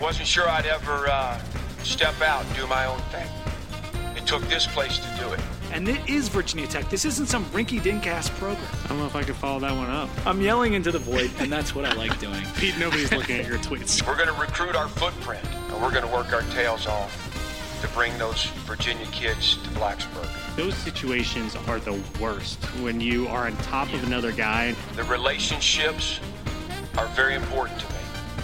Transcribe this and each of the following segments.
wasn't sure I'd ever uh, step out and do my own thing. It took this place to do it. And it is Virginia Tech. This isn't some rinky dink ass program. I don't know if I can follow that one up. I'm yelling into the void, and that's what I like doing. Pete, nobody's looking at your tweets. We're going to recruit our footprint, and we're going to work our tails off to bring those Virginia kids to Blacksburg. Those situations are the worst when you are on top of another guy. The relationships are very important to me.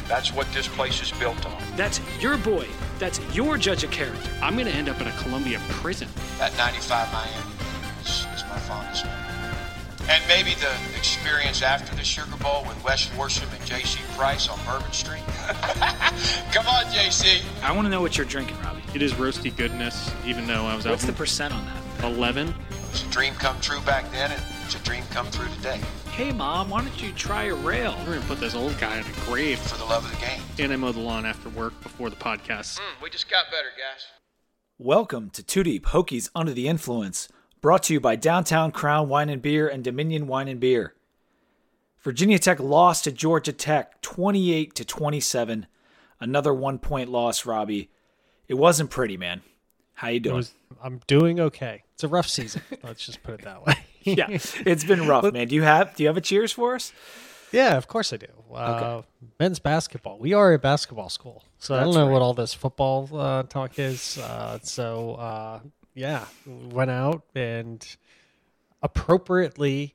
That's what this place is built on. That's your boy. That's your judge of character. I'm going to end up in a Columbia prison. That 95 Miami is, is my fondest memory. And maybe the experience after the Sugar Bowl with Wes Worsham and J.C. Price on Bourbon Street. Come on, J.C. I want to know what you're drinking, Robbie. It is roasty goodness, even though I was What's out What's the percent on that? 11. It was a dream come true back then, and it's a dream come true today. Hey, Mom, why don't you try a rail? We're going to put this old guy in a grave. For the love of the game. And I mow the lawn after work before the podcast. Mm, we just got better, guys. Welcome to Two Deep Hokies Under the Influence, brought to you by Downtown Crown Wine and Beer and Dominion Wine and Beer. Virginia Tech lost to Georgia Tech 28 to 27. Another one point loss, Robbie. It wasn't pretty, man. How you doing? was, I'm doing okay. It's a rough season. Let's just put it that way. yeah, it's been rough, man. Do you have do you have a cheers for us? yeah, of course I do. Uh, Men's basketball. We are a basketball school, so I don't know right. what all this football uh, talk is. Uh, so uh, yeah, went out and appropriately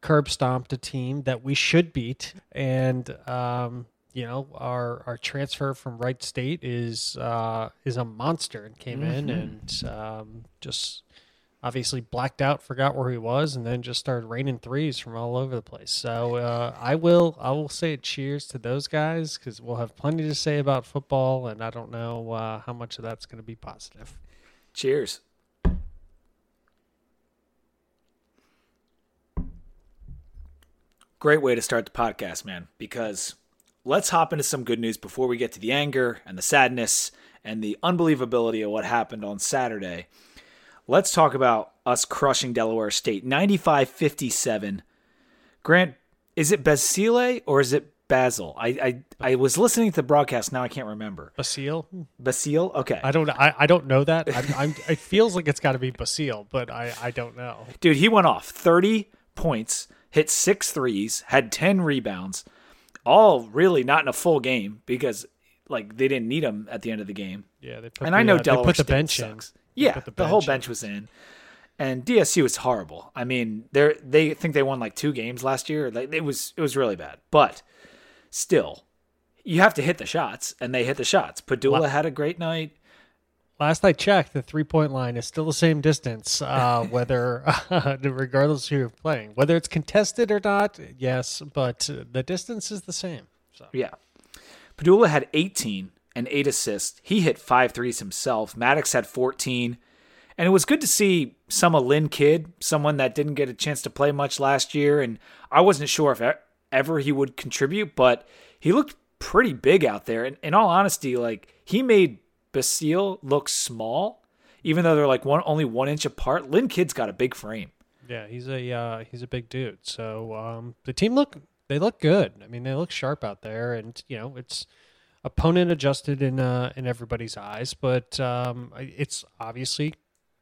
curb stomped a team that we should beat, and um, you know our our transfer from Wright State is uh, is a monster and came in and um, just obviously blacked out, forgot where he was, and then just started raining threes from all over the place. So uh, I will I will say cheers to those guys because we'll have plenty to say about football, and I don't know uh, how much of that's going to be positive. Cheers. Great way to start the podcast, man, because let's hop into some good news before we get to the anger and the sadness and the unbelievability of what happened on Saturday. Let's talk about us crushing Delaware State 95 57. Grant, is it Basile or is it Basil? I, I, I was listening to the broadcast, now I can't remember. Basile, Basile? Okay. I don't I, I don't know that. I'm, I'm, it feels like it's got to be Basile, but I, I don't know. Dude, he went off 30 points, hit six threes, had 10 rebounds, all really not in a full game because like they didn't need him at the end of the game. Yeah, they put And the, I know uh, they Delaware put the State bench sucks. Yeah, put the, whole bench was in. And DSU is horrible. I mean, they they think they won like two games last year. Like it was it was really bad. But still, you have to hit the shots, and they hit the shots. Pedulla Wow. had a great night. Last I checked, the three point line is still the same distance, uh, whether regardless of who you're playing, whether it's contested or not. Yes, but the distance is the same. So Yeah. Pedulla had 18 and eight assists. He hit five threes himself. Maddox had 14. And it was good to see some of Lynn Kidd, someone that didn't get a chance to play much last year. And I wasn't sure if ever he would contribute, but he looked pretty big out there. And in all honesty, like he made Basile look small, even though they're like one only one inch apart. Lynn Kidd's got a big frame. yeah, he's a uh, he's a big dude. So um, the team look they look good. I mean, they look sharp out there, and you know it's opponent adjusted in uh, in everybody's eyes, but um, it's obviously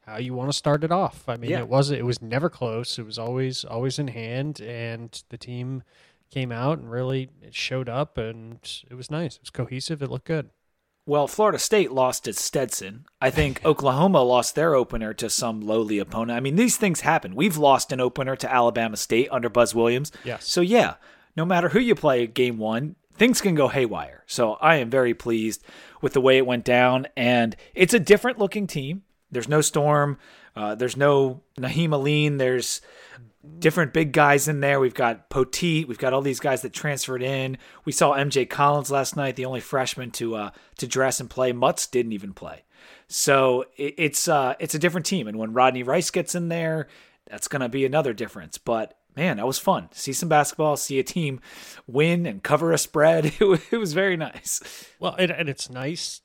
how you want to start it off. I mean, Yeah. it was it was never close. It was always always in hand, and the team came out and really showed up, and it was nice. It was cohesive. It looked good. Well, Florida State lost to Stetson. I think Oklahoma lost their opener to some lowly opponent. I mean, these things happen. We've lost an opener to Alabama State under Buzz Williams. Yes. So, yeah, no matter who you play game one, things can go haywire. So, I am very pleased with the way it went down. And it's a different looking team. There's no Storm. Uh, there's no Nahiem Alleyne. There's different big guys in there. We've got Poteat. We've got all these guys that transferred in. We saw MJ Collins last night, the only freshman to uh, to dress and play. Mutts didn't even play. So it, it's uh, it's a different team. And when Rodney Rice gets in there, that's going to be another difference. But man, that was fun. See some basketball, see a team win and cover a spread. It was, it was very nice. Well, and, and it's nice.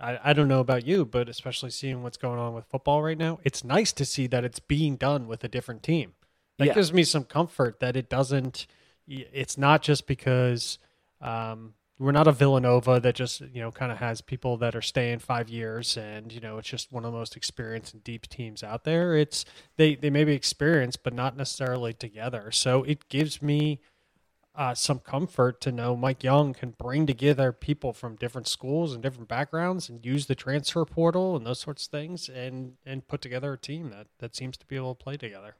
I, I don't know about you, but especially seeing what's going on with football right now, it's nice to see that it's being done with a different team. That Yeah. gives me some comfort that it doesn't. It's not just because um, we're not a Villanova that just you know kind of has people that are staying five years and you know it's just one of the most experienced and deep teams out there. It's they they may be experienced but not necessarily together. So it gives me uh, some comfort to know Mike Young can bring together people from different schools and different backgrounds and use the transfer portal and those sorts of things and and put together a team that that seems to be able to play together.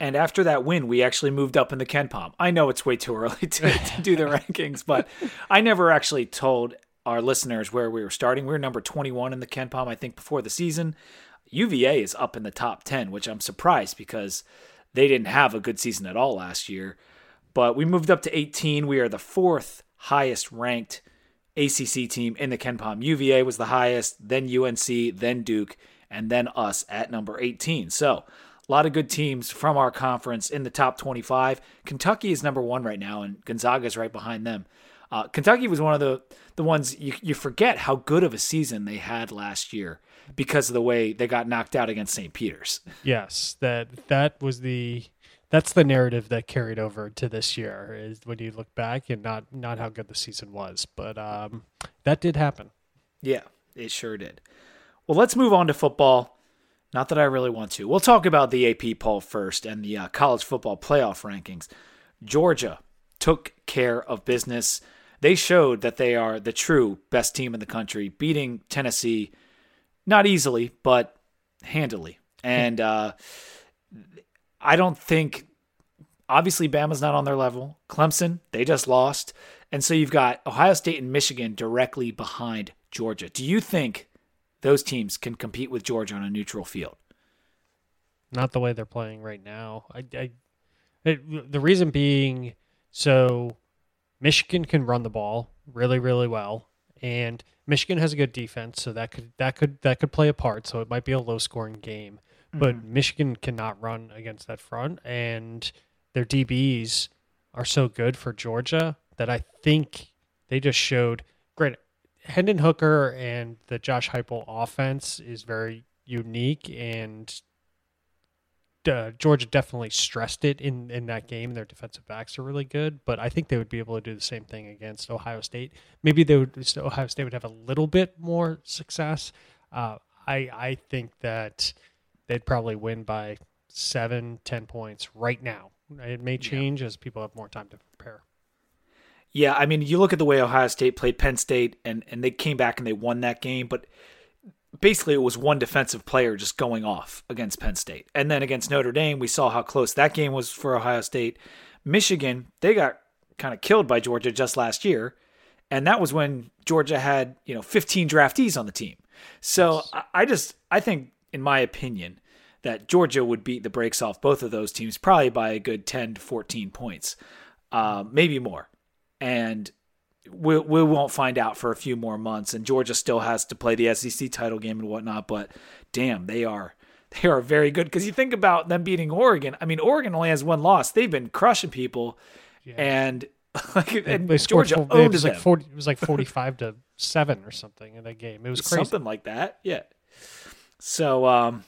And after that win, we actually moved up in the KenPom. I know it's way too early to, to do the rankings, but I never actually told our listeners where we were starting. We were number 21 in the KenPom, I think, before the season. UVA is up in the top 10, which I'm surprised because they didn't have a good season at all last year. But we moved up to 18. We are the fourth highest ranked ACC team in the KenPom. UVA was the highest, then UNC, then Duke, and then us at number 18. So a lot of good teams from our conference in the top 25. Kentucky is number one right now, and Gonzaga is right behind them. Uh, Kentucky was one of the the ones you, you forget how good of a season they had last year because of the way they got knocked out against St. Peter's. Yes, that that was the that's the narrative that carried over to this year is when you look back and not not how good the season was, but um, that did happen. Yeah, it sure did. Well, let's move on to football. Not that I really want to. We'll talk about the AP poll first and the uh, college football playoff rankings. Georgia took care of business. They showed that they are the true best team in the country, beating Tennessee not easily, but handily. And uh, I don't think, obviously, Bama's not on their level. Clemson, they just lost. And so you've got Ohio State and Michigan directly behind Georgia. Do you think those teams can compete with Georgia on a neutral field. Not the way they're playing right now. I, I it, the reason being, so Michigan can run the ball really, really well, and Michigan has a good defense, so that could that could that could play a part. So it might be a low scoring game, but mm-hmm. Michigan cannot run against that front, and their DBs are so good for Georgia that I think they just showed. Hendon Hooker and the Josh Heupel offense is very unique, and uh, Georgia definitely stressed it in in that game. Their defensive backs are really good, but I think they would be able to do the same thing against Ohio State. Maybe they would Ohio State would have a little bit more success. Uh, I I think that they'd probably win by seven, ten points right now. It may change yeah. as people have more time to prepare. Yeah, I mean, you look at the way Ohio State played Penn State, and and they came back and they won that game, but basically it was one defensive player just going off against Penn State, and then against Notre Dame, we saw how close that game was for Ohio State. Michigan, they got kind of killed by Georgia just last year, and that was when Georgia had you know 15 draftees on the team. So I just I think, in my opinion, that Georgia would beat the brakes off both of those teams probably by a good 10 to 14 points, uh, maybe more and we we won't find out for a few more months. And Georgia still has to play the SEC title game and whatnot. But damn, they are they are very good because you think about them beating Oregon. I mean, Oregon only has one loss. They've been crushing people, yeah. and like and they Georgia four, owned it was them. like 40, it was like forty five to seven or something in that game. It was crazy. something like that. Yeah. So um,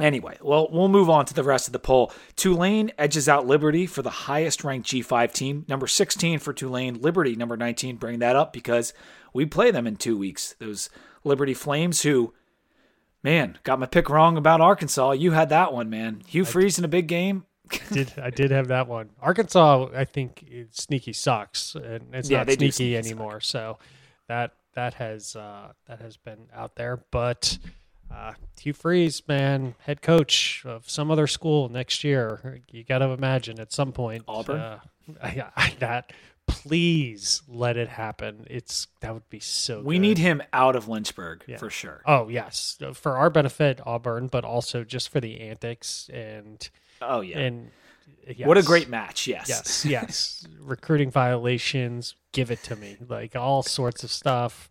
Anyway, well, we'll move on to the rest of the poll. Tulane edges out Liberty for the highest ranked G5 team. Number 16 for Tulane, Liberty number 19. Bring that up because we play them in two weeks. Those Liberty Flames who, man, got my pick wrong about Arkansas. You had that one, man. Hugh Freeze in a big game. did I did have that one. Arkansas, I think sneaky sucks, and it's yeah, not sneaky, sneaky anymore. Suck. So that that has uh, that has been out there, but uh, Hugh Freeze, man, head coach of some other school next year. You got to imagine at some point, Auburn. Uh, I, I, that please let it happen. It's that would be so. We good. need him out of Lynchburg yeah. for sure. Oh yes, for our benefit, Auburn, but also just for the antics and. Oh yeah. And yes. what a great match! Yes. Yes. Yes. Recruiting violations. Give it to me. Like all sorts of stuff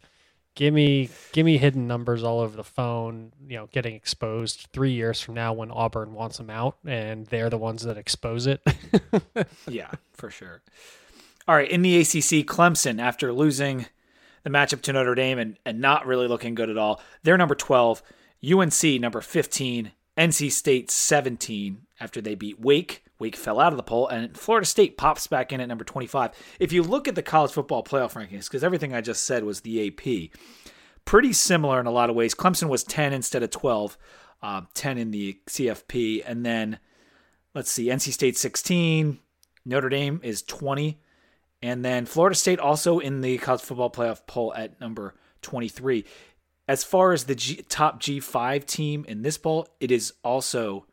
give me give me hidden numbers all over the phone you know getting exposed three years from now when auburn wants them out and they're the ones that expose it. Yeah for sure. All right in the acc clemson after losing the matchup to notre dame and, and not really looking good at all they're number 12 unc number 15 nc state 17 after they beat Wake. Wake fell out of the poll, and Florida State pops back in at number 25. If you look at the college football playoff rankings, because everything I just said was the AP, pretty similar in a lot of ways. Clemson was 10 instead of 12, uh, 10 in the CFP. And then, let's see, NC State 16, Notre Dame is 20. And then Florida State also in the college football playoff poll at number 23. As far as the G, top G5 team in this poll, it is also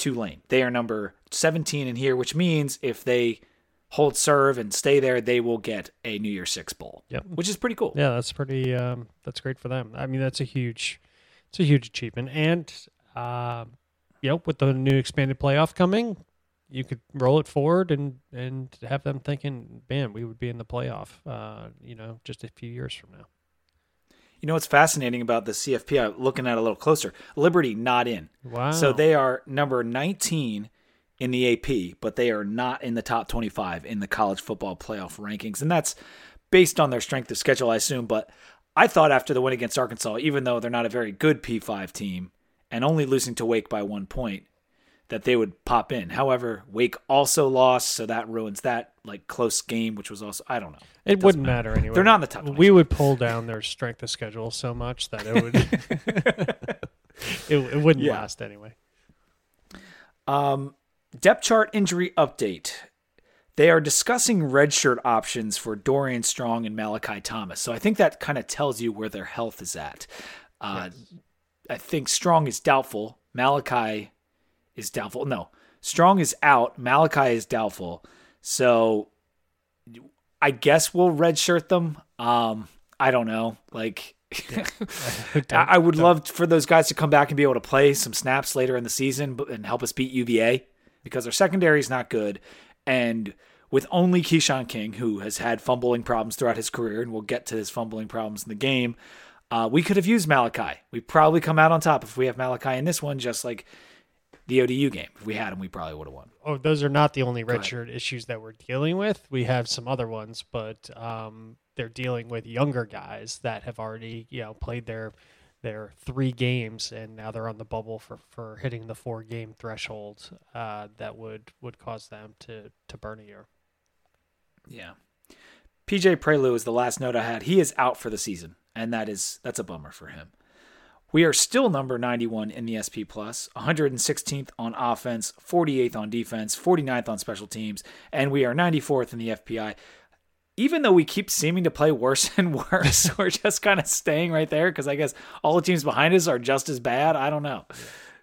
Tulane. They are number 17 in here, which means if they hold serve and stay there, they will get a New Year Six bowl. Yep. which is pretty cool. Yeah, that's pretty. Um, that's great for them. I mean, that's a huge, it's a huge achievement. And uh, you know, with the new expanded playoff coming, you could roll it forward and and have them thinking, man, we would be in the playoff. Uh, you know, just a few years from now. You know what's fascinating about the CFP? I'm looking at it a little closer. Liberty not in. Wow. So they are number 19 in the AP, but they are not in the top 25 in the college football playoff rankings. And that's based on their strength of schedule, I assume. But I thought after the win against Arkansas, even though they're not a very good P5 team and only losing to Wake by one point, that they would pop in. However, Wake also lost, so that ruins that like close game, which was also I don't know. It doesn't wouldn't matter. anyway. They're not in the top We would pull down their strength of schedule so much that it would. it, it wouldn't Yeah. last anyway. Um, depth chart injury update. They are discussing redshirt options for Dorian Strong and Malachi Thomas. So I think that kind of tells you where their health is at. Uh, I think Strong is doubtful. Malachi is doubtful. No, Strong is out. Malachi is doubtful. So I guess we'll redshirt them. Um, I don't know. Like, I I would love for those guys to come back and be able to play some snaps later in the season and help us beat UVA because our secondary is not good. And with only Keshawn King, who has had fumbling problems throughout his career, and we'll get to his fumbling problems in the game, uh, we could have used Malachi. We probably come out on top if we have Malachi in this one, just like the ODU game. If we had him, we probably would have won. Oh, those are not the only redshirt issues that we're dealing with. We have some other ones, but um, they're dealing with younger guys that have already, you know, played their their three games and now they're on the bubble for, for hitting the four game threshold. Uh, that would would cause them to to burn a year. Yeah. PJ Prioleau is the last note I had. He is out for the season, and that is that's a bummer for him. We are still number 91 in the SP Plus, 116th on offense, 48th on defense, 49th on special teams, and we are 94th in the FPI. Even though we keep seeming to play worse and worse, we're just kind of staying right there because I guess all the teams behind us are just as bad. I don't know.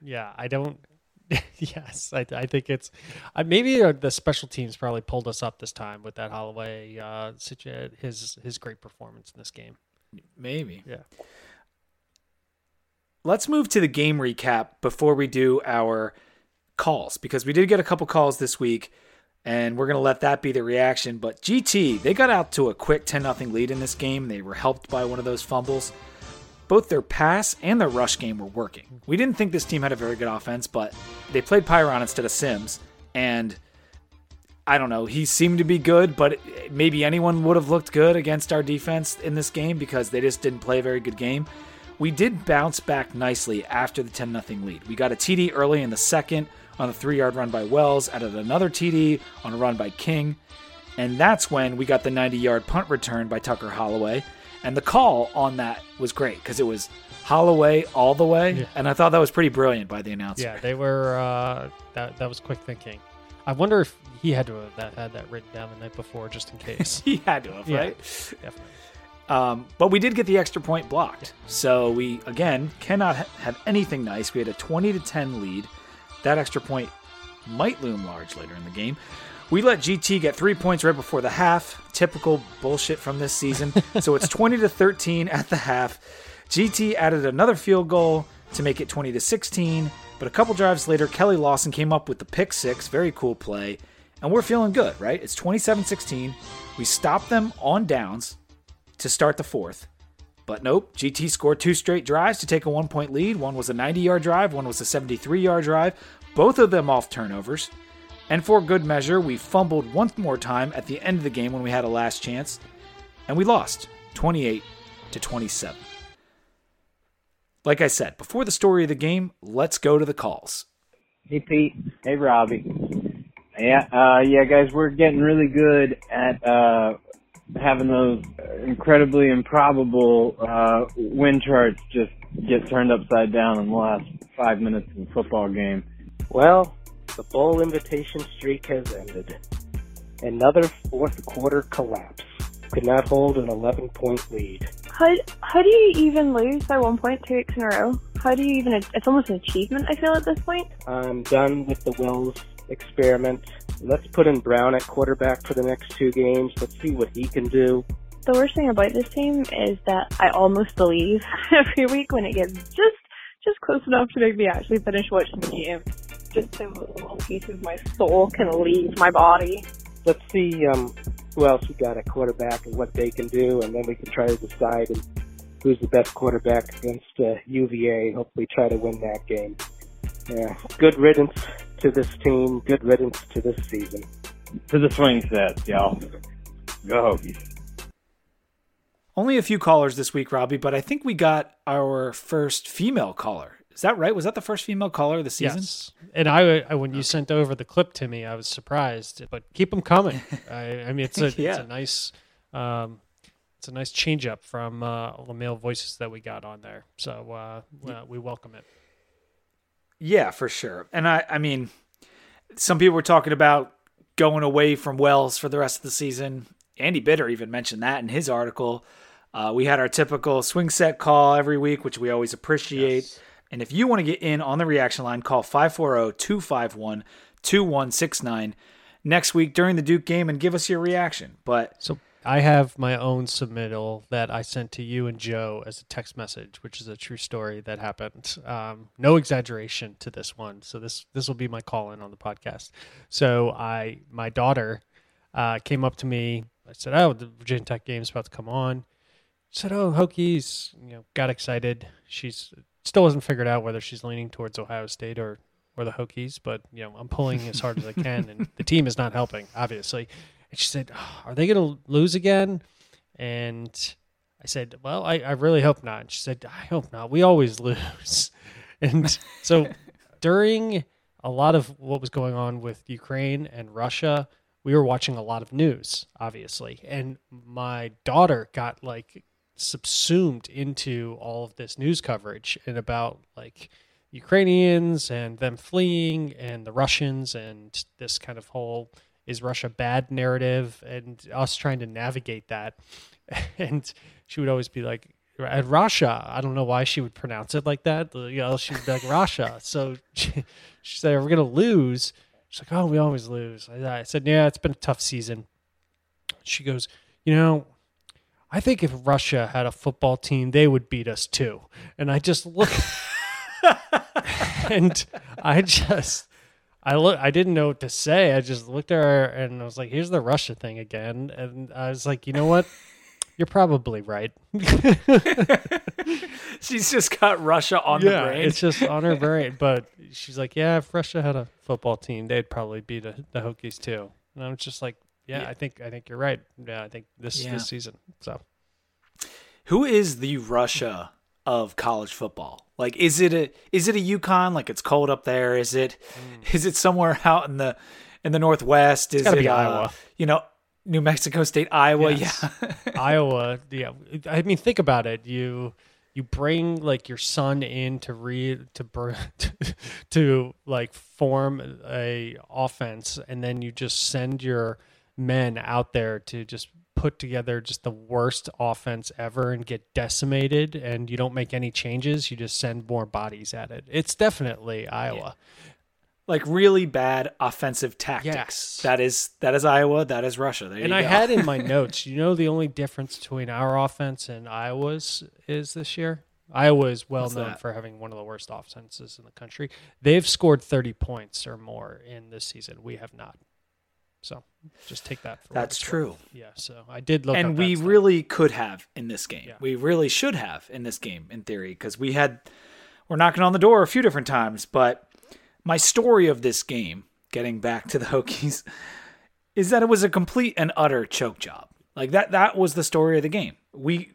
Yeah, I don't. yes, I, I think it's uh, maybe the special teams probably pulled us up this time with that Holloway uh, his his great performance in this game. Maybe. Yeah. Let's move to the game recap before we do our calls because we did get a couple calls this week and we're going to let that be the reaction but gt they got out to a quick 10 0 lead in this game they were helped by one of those fumbles both their pass and their rush game were working we didn't think this team had a very good offense but they played pyron instead of sims and I don't know. He seemed to be good, but maybe anyone would have looked good against our defense in this game because they just didn't play a very good game. We did bounce back nicely after the 10 0 lead. We got a TD early in the second on a three yard run by Wells, added another TD on a run by King, and that's when we got the 90 yard punt return by Tucker Holloway. And the call on that was great because it was Holloway all the way, Yeah. and I thought that was pretty brilliant by the announcer. Yeah, they were. Uh, that that was quick thinking. I wonder if he had to have that, had that written down the night before just in case. he had to have, Yeah. right? Definitely. Um, but we did get the extra point blocked. So we, again, cannot ha- have anything nice. We had a 20 to 10 lead. That extra point might loom large later in the game. We let GT get three points right before the half. Typical bullshit from this season. so it's 20 to 13 at the half. GT added another field goal to make it 20 to 16. But a couple drives later, Keli Lawson came up with the pick six. Very cool play. And we're feeling good, right? It's 27 16. We stopped them on downs to start the fourth. But nope, GT scored two straight drives to take a one point lead. One was a 90 yard drive, one was a 73 yard drive, both of them off turnovers. And for good measure, we fumbled one more time at the end of the game when we had a last chance, and we lost 28 to 27. Like I said, before the story of the game, let's go to the calls. Hey Pete. Hey Robbie. Yeah, uh, yeah, guys, we're getting really good at uh, having those incredibly improbable uh, wind charts just get turned upside down in the last five minutes of a football game. Well, the bowl invitation streak has ended. Another fourth quarter collapse. Could not hold an 11 point lead. How, how do you even lose by one point two weeks in a row? How do you even, it's almost an achievement, I feel, at this point. I'm done with the Wells experiment. Let's put in Brown at quarterback for the next two games. Let's see what he can do. The worst thing about this team is that I almost believe every week when it gets just just close enough to make me actually finish watching the game. Just so a little piece of my soul can leave my body. Let's see um, who else we got at quarterback and what they can do, and then we can try to decide who's the best quarterback against uh, UVA. Hopefully, try to win that game. Yeah, good riddance to this team. Good riddance to this season. To the swing sets, y'all. Go Hokies. Only a few callers this week, Robbie, but I think we got our first female caller. Is that right? Was that the first female caller of the season? Yes. And I, I when you sent over the clip to me, I was surprised. But keep them coming. I, I mean, it's a Yeah. it's a nice um, it's a nice change up from uh, all the male voices that we got on there. So uh, well, we welcome it. Yeah, for sure. And I, I mean, some people were talking about going away from Wells for the rest of the season. Andy Bitter even mentioned that in his article. Uh, we had our typical swing set call every week, which we always appreciate. And if you want to get in on the reaction line, call 540 251 2169 next week during the Duke game and give us your reaction. But So I have my own submittal that I sent to you and Joe as a text message, which is a true story that happened. Um, no exaggeration to this one. So this this will be my call in on the podcast. So I my daughter uh, came up to me. I said, "Oh, the Virginia Tech game's about to come on." She said, "Oh, Hokies!" You know, got excited. She's still hasn't figured out whether she's leaning towards Ohio State or or the Hokies, but you know, I'm pulling as hard as I can, and the team is not helping, obviously. She said, "Oh, "Are they going to lose again?" And I said, "Well, I, I really hope not." And she said, "I hope not. We always lose." And so during a lot of what was going on with Ukraine and Russia, we were watching a lot of news, obviously. And my daughter got like subsumed into all of this news coverage and about like Ukrainians and them fleeing and the Russians and this kind of whole is Russia bad narrative and us trying to navigate that. And she would always be like, at Russia, I don't know why she would pronounce it like that. You know, she would be like Russia. So she, she said, "We're gonna lose." She's like, "Oh, we always lose." I, I said, "Yeah, it's been a tough season." She goes, "You know, I think if Russia had a football team, they would beat us too." And I just look, and I just, I look, I didn't know what to say. I just looked at her and I was like, "Here's the Russia thing again." And I was like, "You know what? You're probably right." she's just got Russia on the brain. It's just on her brain. But she's like, yeah, if Russia had a football team, they'd probably beat the, the Hokies too. And I'm just like, yeah, Yeah. I think I think you're right. Yeah, I think this Yeah. is this season. So Who is the Russia of college football? Like, is it a is it a UConn? Like it's cold up there? Is it is it somewhere out in the in the northwest? Is it be uh, Iowa. You know, New Mexico State, Iowa. Yes. Yeah, Iowa, yeah. I mean, think about it. You you bring like your son in to read to br- to like form a offense, and then you just send your men out there to just put together just the worst offense ever and get decimated and you don't make any changes you just send more bodies at it it's definitely iowa like really bad offensive tactics. Yes. That is that is Iowa. That is Russia. There and I had in my notes, you know, the only difference between our offense and Iowa's is this year. Iowa is well What's known that? for having one of the worst offenses in the country. They've scored 30 points or more in this season. We have not. So just take that for That's true. worth. Yeah. So I did look and we really could have in this game. Yeah. We really should have in this game, in theory, because we had we're knocking on the door a few different times. But my story of this game, getting back to the Hokies, is that it was a complete and utter choke job. Like that that was the story of the game. We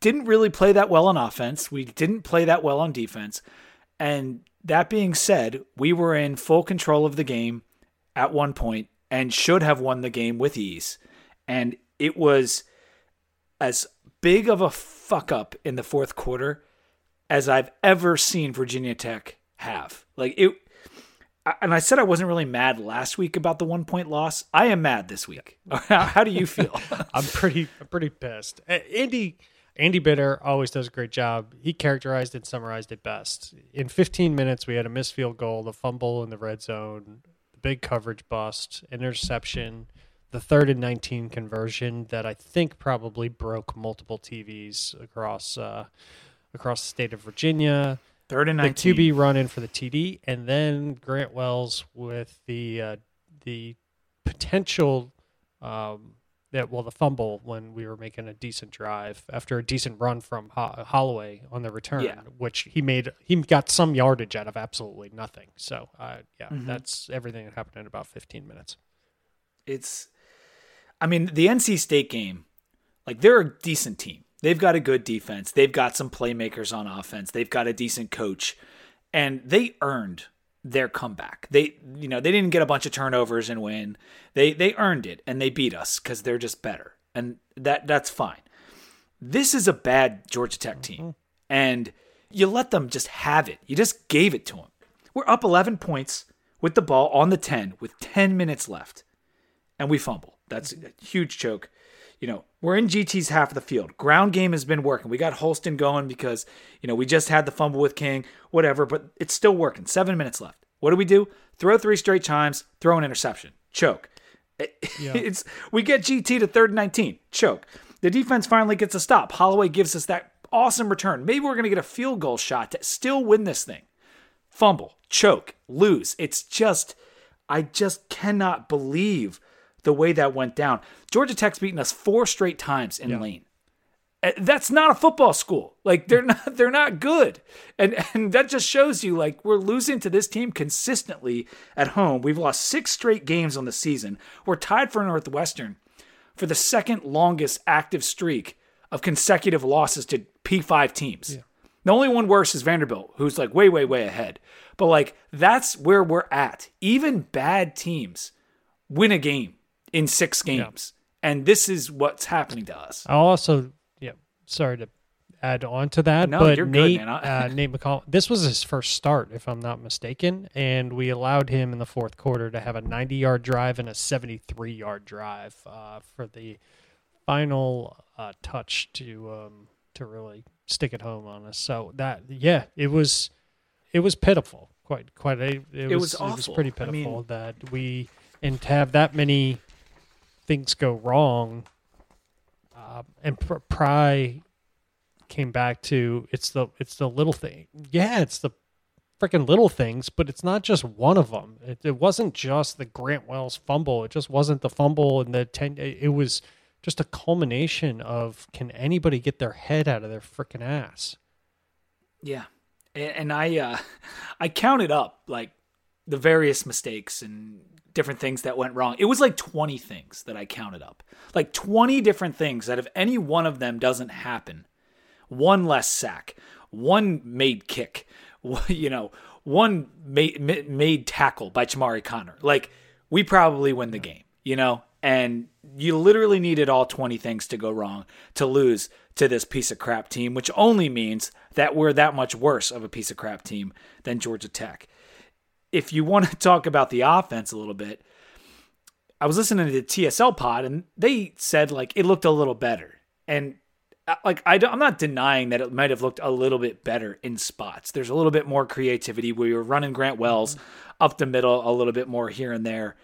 didn't really play that well on offense. We didn't play that well on defense. And that being said, we were in full control of the game at one point and should have won the game with ease. And it was as big of a fuck up in the fourth quarter as I've ever seen Virginia Tech have. Like it and I said I wasn't really mad last week about the one point loss. I am mad this week. How do you feel? I'm pretty I'm pretty pissed. Andy Andy Bitter always does a great job. He characterized and summarized it best. In 15 minutes, we had a missed field goal, the fumble in the red zone, the big coverage bust, interception, the third and 19 conversion that I think probably broke multiple TVs across uh, across the state of Virginia. Third and 19. the 19. QB run in for the TD, and then Grant Wells with the uh, the potential um, that well the fumble when we were making a decent drive after a decent run from Ho- Holloway on the return, Yeah. which he made he got some yardage out of absolutely nothing. So uh, yeah, Mhm. that's everything that happened in about 15 minutes. it's I mean, the NC State game, like they're a decent team. They've got a good defense. They've got some playmakers on offense. They've got a decent coach. And they earned their comeback. They you know, they didn't get a bunch of turnovers and win. They they earned it and they beat us cuz they're just better. And that that's fine. This is a bad Georgia Tech team. Mm-hmm. And you let them just have it. You just gave it to them. We're up 11 points with the ball on the 10 with 10 minutes left and we fumble. That's a huge choke. You know, we're in GT's half of the field. Ground game has been working. We got Holston going because, you know, we just had the fumble with King, whatever, but it's still working. Seven minutes left. What do we do? Throw three straight times, throw an interception, choke. It's we get GT to third and 19, choke. The defense finally gets a stop. Holloway gives us that awesome return. Maybe we're going to get a field goal shot to still win this thing. Fumble, choke, lose. It's just, I just cannot believe the way that went down. Georgia Tech's beaten us four straight times in Lane. Uh, That's not a football school. Like they're not they're not good. And and that just shows you like we're losing to this team consistently at home. We've lost 6 straight games on the season. We're tied for Northwestern for the second longest active streak of consecutive losses to P5 teams. The only one worse is Vanderbilt, who's like way, way, way ahead. But like that's where we're at. Even bad teams win a game in six games. And this is what's happening to us. I'll also, yeah, sorry to add on to that, No, but you're good, Nate, man. Uh, Nate McCall, this was his first start, if I'm not mistaken, and we allowed him in the fourth quarter to have a 90 yard drive and a 73 yard drive uh, for the final uh, touch to um, to really stick it home on us. So that, yeah, it was it was pitiful, quite quite a it, was was it was awful. pretty I mean- pitiful that we and to have that many things go wrong uh, and Pr- Pry came back to it's the it's the little thing. Yeah, it's the freaking little things, but it's not just one of them. It, it wasn't just the Grant Wells fumble. It just wasn't the fumble and the ten. It was just a culmination of can anybody get their head out of their freaking ass? Yeah. And, and I uh I counted up like the various mistakes and different things that went wrong. It was like 20 things that I counted up. Like 20 different things that if any one of them doesn't happen, one less sack, one made kick, you know, one made, made tackle by Chamarri Conner. Like we probably win the game, you know? And you literally needed all 20 things to go wrong to lose to this piece of crap team, which only means that we're that much worse of a piece of crap team than Georgia Tech. If you want to talk about the offense a little bit, I was listening to the TSL pod and they said like it looked a little better. And uh, like I don't, I'm not denying that it might have looked a little bit better in spots. There's a little bit more creativity. We were running Grant Wells up the middle a little bit more here and there.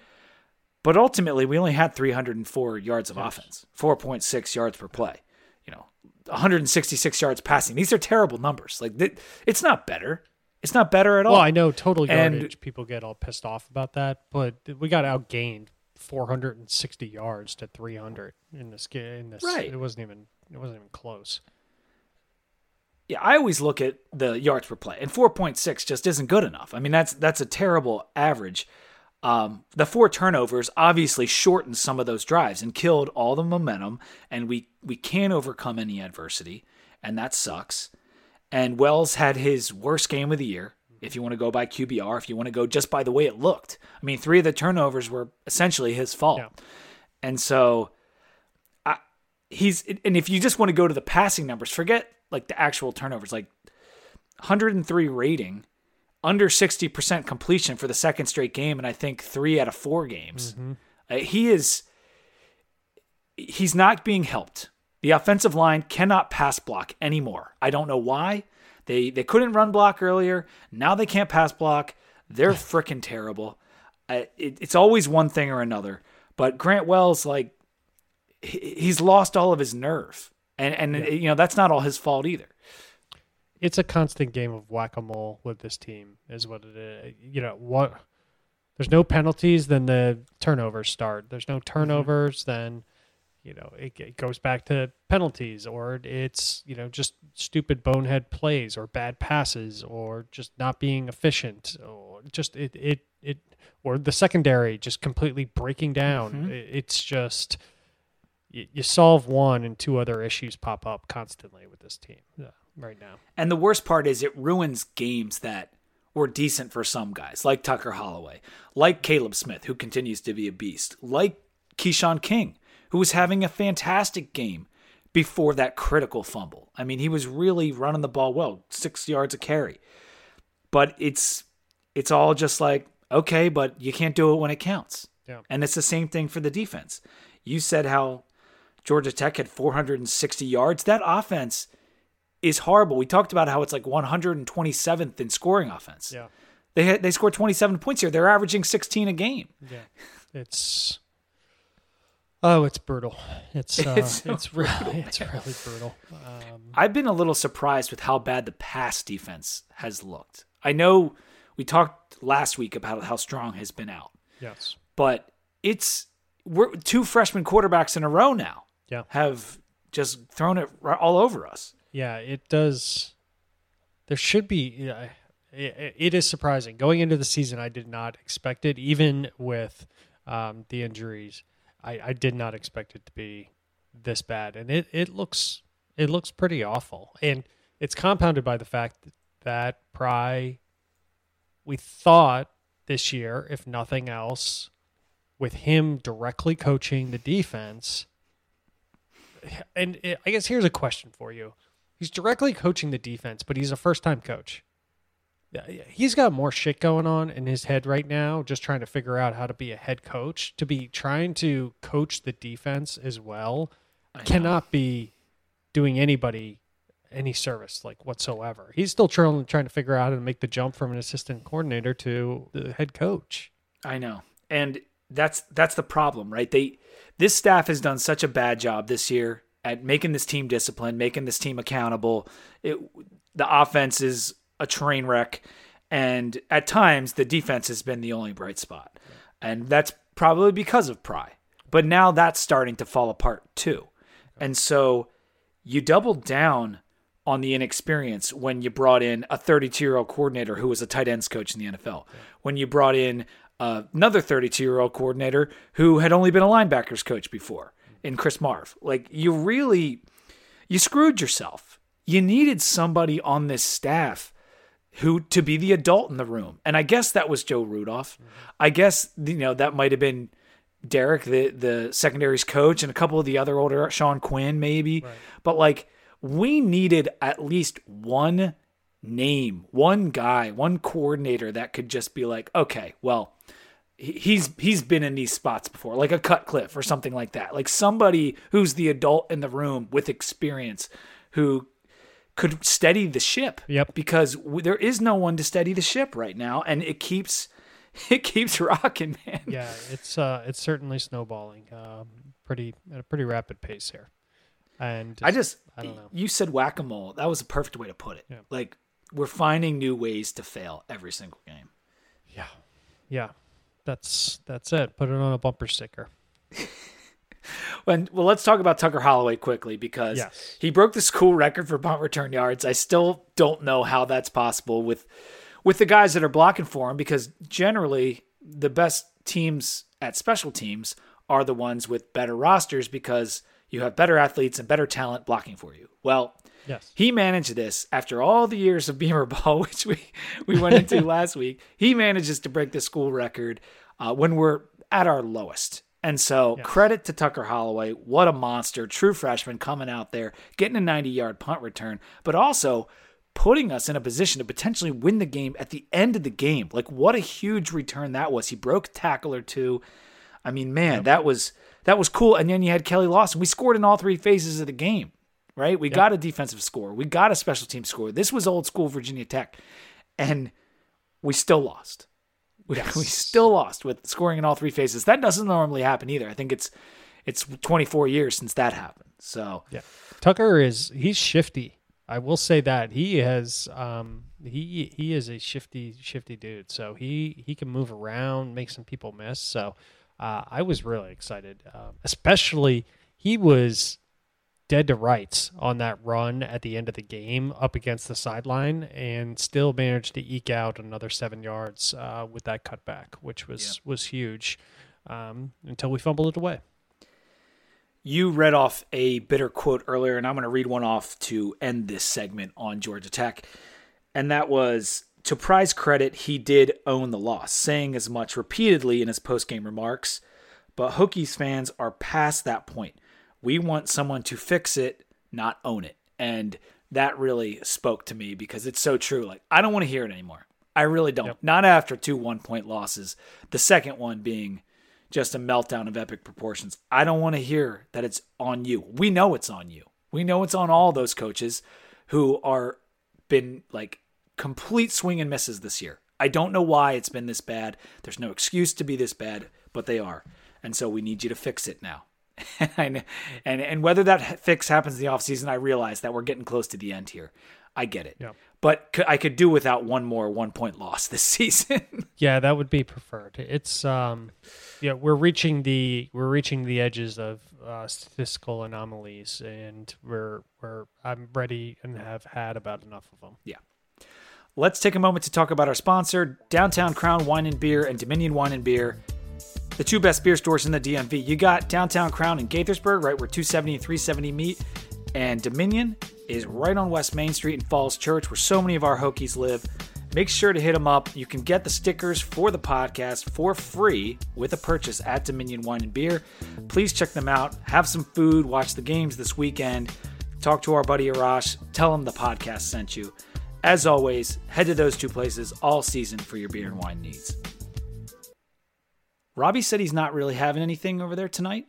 But ultimately, we only had 304 yards of offense, 4.6 yards per play. You know, 166 yards passing. These are terrible numbers. Like it's not better. It's not better at all. Well, I know total And- yardage. people get all pissed off about that, but we got outgained 460 yards to 300 in this game. In this, Right. It wasn't even. It wasn't even close. yeah, I always look at the yards per play, and 4.6 just isn't good enough. I mean, that's that's a terrible average. Um, the four turnovers obviously shortened some of those drives and killed all the momentum, and we we can't overcome any adversity, and that sucks. And Wells had his worst game of the year. if you want to go by QBR, if you want to go just by the way it looked. I mean, three of the turnovers were essentially his fault. Yeah. And so I, he's and if you just want to go to the passing numbers, forget like the actual turnovers, like 103 rating, under 60% completion for the second straight game and I think 3 out of 4 games. Uh, he is he's not being helped. The offensive line cannot pass block anymore. I don't know why. They they couldn't run block earlier. Now they can't pass block. They're freaking terrible. Uh, it, it's always one thing or another. But Grant Wells, like, he- he's lost all of his nerve, and and you know that's not all his fault either. it's a constant game of whack-a-mole with this team is what it is you know what there's no penalties then the turnovers start there's no turnovers then you know it, it goes back to penalties or it's you know just stupid bonehead plays or bad passes or just not being efficient or just it it, it or the secondary just completely breaking down. It, it's just you, you solve one and two other issues pop up constantly with this team uh, right now. And the worst part is it ruins games that were decent for some guys, like Tucker Holloway, like Kaleb Smith, who continues to be a beast, like Keshawn King, who was having a fantastic game before that critical fumble. I mean, he was really running the ball well, six yards a carry. But it's it's all just like, okay, but you can't do it when it counts. Yeah. And it's the same thing for the defense. You said how Georgia Tech had 460 yards. That offense is horrible. We talked about how it's like 127th in scoring offense. yeah They had, they scored 27 points here. They're averaging 16 a game. Yeah, it's oh, it's brutal. It's uh, It's it's, so really it's really brutal. Um, I've been a little surprised with how bad the pass defense has looked. I know we talked last week about how strong has been out, yes, but it's we're two freshman quarterbacks in a row now yeah, have just thrown it all over us. yeah. It does. There should be. Yeah, it, it is surprising going into the season. I did not expect it, even with um, the injuries. I, I did not expect it to be this bad, and it, it looks it looks pretty awful, and it's compounded by the fact that Pry, we thought this year, if nothing else, with him directly coaching the defense. And it- I guess here's a question for you: He's directly coaching the defense, but he's a first-time coach. He's got more shit going on in his head right now, just trying to figure out how to be a head coach. To be trying to coach the defense as well cannot be doing anybody any service like whatsoever. He's still trying trying to figure out how to make the jump from an assistant coordinator to the head coach. I know. And that's that's the problem, right? They this staff has done such a bad job this year at making this team disciplined, making this team accountable. It, the offense is a train wreck and at times the defense has been the only bright spot. And that's probably because of Pry. But now that's starting to fall apart too. And so you doubled down on the inexperience when you brought in a 32 year old coordinator who was a tight ends coach in the NFL. When you brought in uh, another 32 year old coordinator who had only been a linebackers coach before in Chris Marve. Like you really, you screwed yourself. You needed somebody on this staff who to be the adult in the room. And I guess that was Joe Rudolph. I guess you know that might have been Derek, the the secondaries coach, and a couple of the other older Sean Quinn, maybe. But like we needed at least one name, one guy, one coordinator that could just be like, okay, well, he's he's been in these spots before, like a Cutcliffe or something like that. Like somebody who's the adult in the room with experience who could steady the ship. Yep. Because w- there is no one to steady the ship right now, and it keeps it keeps rocking, man. Yeah, it's uh, it's certainly snowballing, um, pretty at a pretty rapid pace here. And I just, I don't know. You said whack a mole. That was a perfect way to put it. Yeah. Like we're finding new ways to fail every single game. yeah, yeah, that's that's it. Put it on a bumper sticker. And well, let's talk about Tucker Holloway quickly because Yes. he broke the school record for punt return yards. I still don't know how that's possible with with the guys that are blocking for him because generally the best teams at special teams are the ones with better rosters because you have better athletes and better talent blocking for you. Well, Yes. he managed this after all the years of Beamer ball, which we we went into last week. He manages to break the school record uh, when we're at our lowest. And so, credit to Tucker Holloway. What a monster. True freshman coming out there, getting a 90 yard punt return, but also putting us in a position to potentially win the game at the end of the game. Like, what a huge return that was. He broke a tackle or two. I mean, man, that was that was cool. And then you had Keli Lawson. We scored in all three phases of the game, right? We got a defensive score. We got a special team score. This was old school Virginia Tech. And we still lost. We, we still lost with scoring in all three phases. That doesn't normally happen either. I think it's it's 24 years since that happened. So Yeah. Tucker is he's shifty. I will say that. He has um he he is a shifty shifty dude. So he he can move around, make some people miss. So uh, I was really excited. Um, especially he was dead to rights on that run at the end of the game up against the sideline and still managed to eke out another 7 yards uh, with that cutback, which was was huge. Um, until we fumbled it away. You read off a bitter quote earlier, and I'm going to read one off to end this segment on Georgia Tech. And that was to Pry's credit, he did own the loss, saying as much repeatedly in his post-game remarks. But Hokies fans are past that point. We want someone to fix it, not own it. And that really spoke to me because it's so true. Like, I don't want to hear it anymore. I really don't. Not after two one point losses. The second one being just a meltdown of epic proportions. I don't want to hear that it's on you. We know it's on you. We know it's on all those coaches who are been like complete swing and misses this year. I don't know why it's been this bad. There's no excuse to be this bad, but they are. And so we need you to fix it now. and, and and whether that fix happens in the offseason, I realize that we're getting close to the end here. I get it. Yeah. But c- I could do without one more one point loss this season. Yeah, that would be preferred. It's um, yeah, we're reaching the we're reaching the edges of uh, statistical anomalies, and we're we're I'm ready and have had about enough of them. Yeah. Let's take a moment to talk about our sponsor, Downtown Crown Wine and Beer and Dominion Wine and Beer, the two best beer stores in the DMV. You got Downtown Crown in Gaithersburg, right where 270 and 370 meet, and Dominion is right on West Main Street in Falls Church, where so many of our Hokies live. Make sure to hit them up. You can get the stickers for the podcast for free with a purchase at Dominion Wine and Beer. Please check them out. Have some food. Watch the games this weekend. Talk to our buddy Arash. Tell him the podcast sent you. As always, head to those two places all season for your beer and wine needs. Robbie said he's not really having anything over there tonight.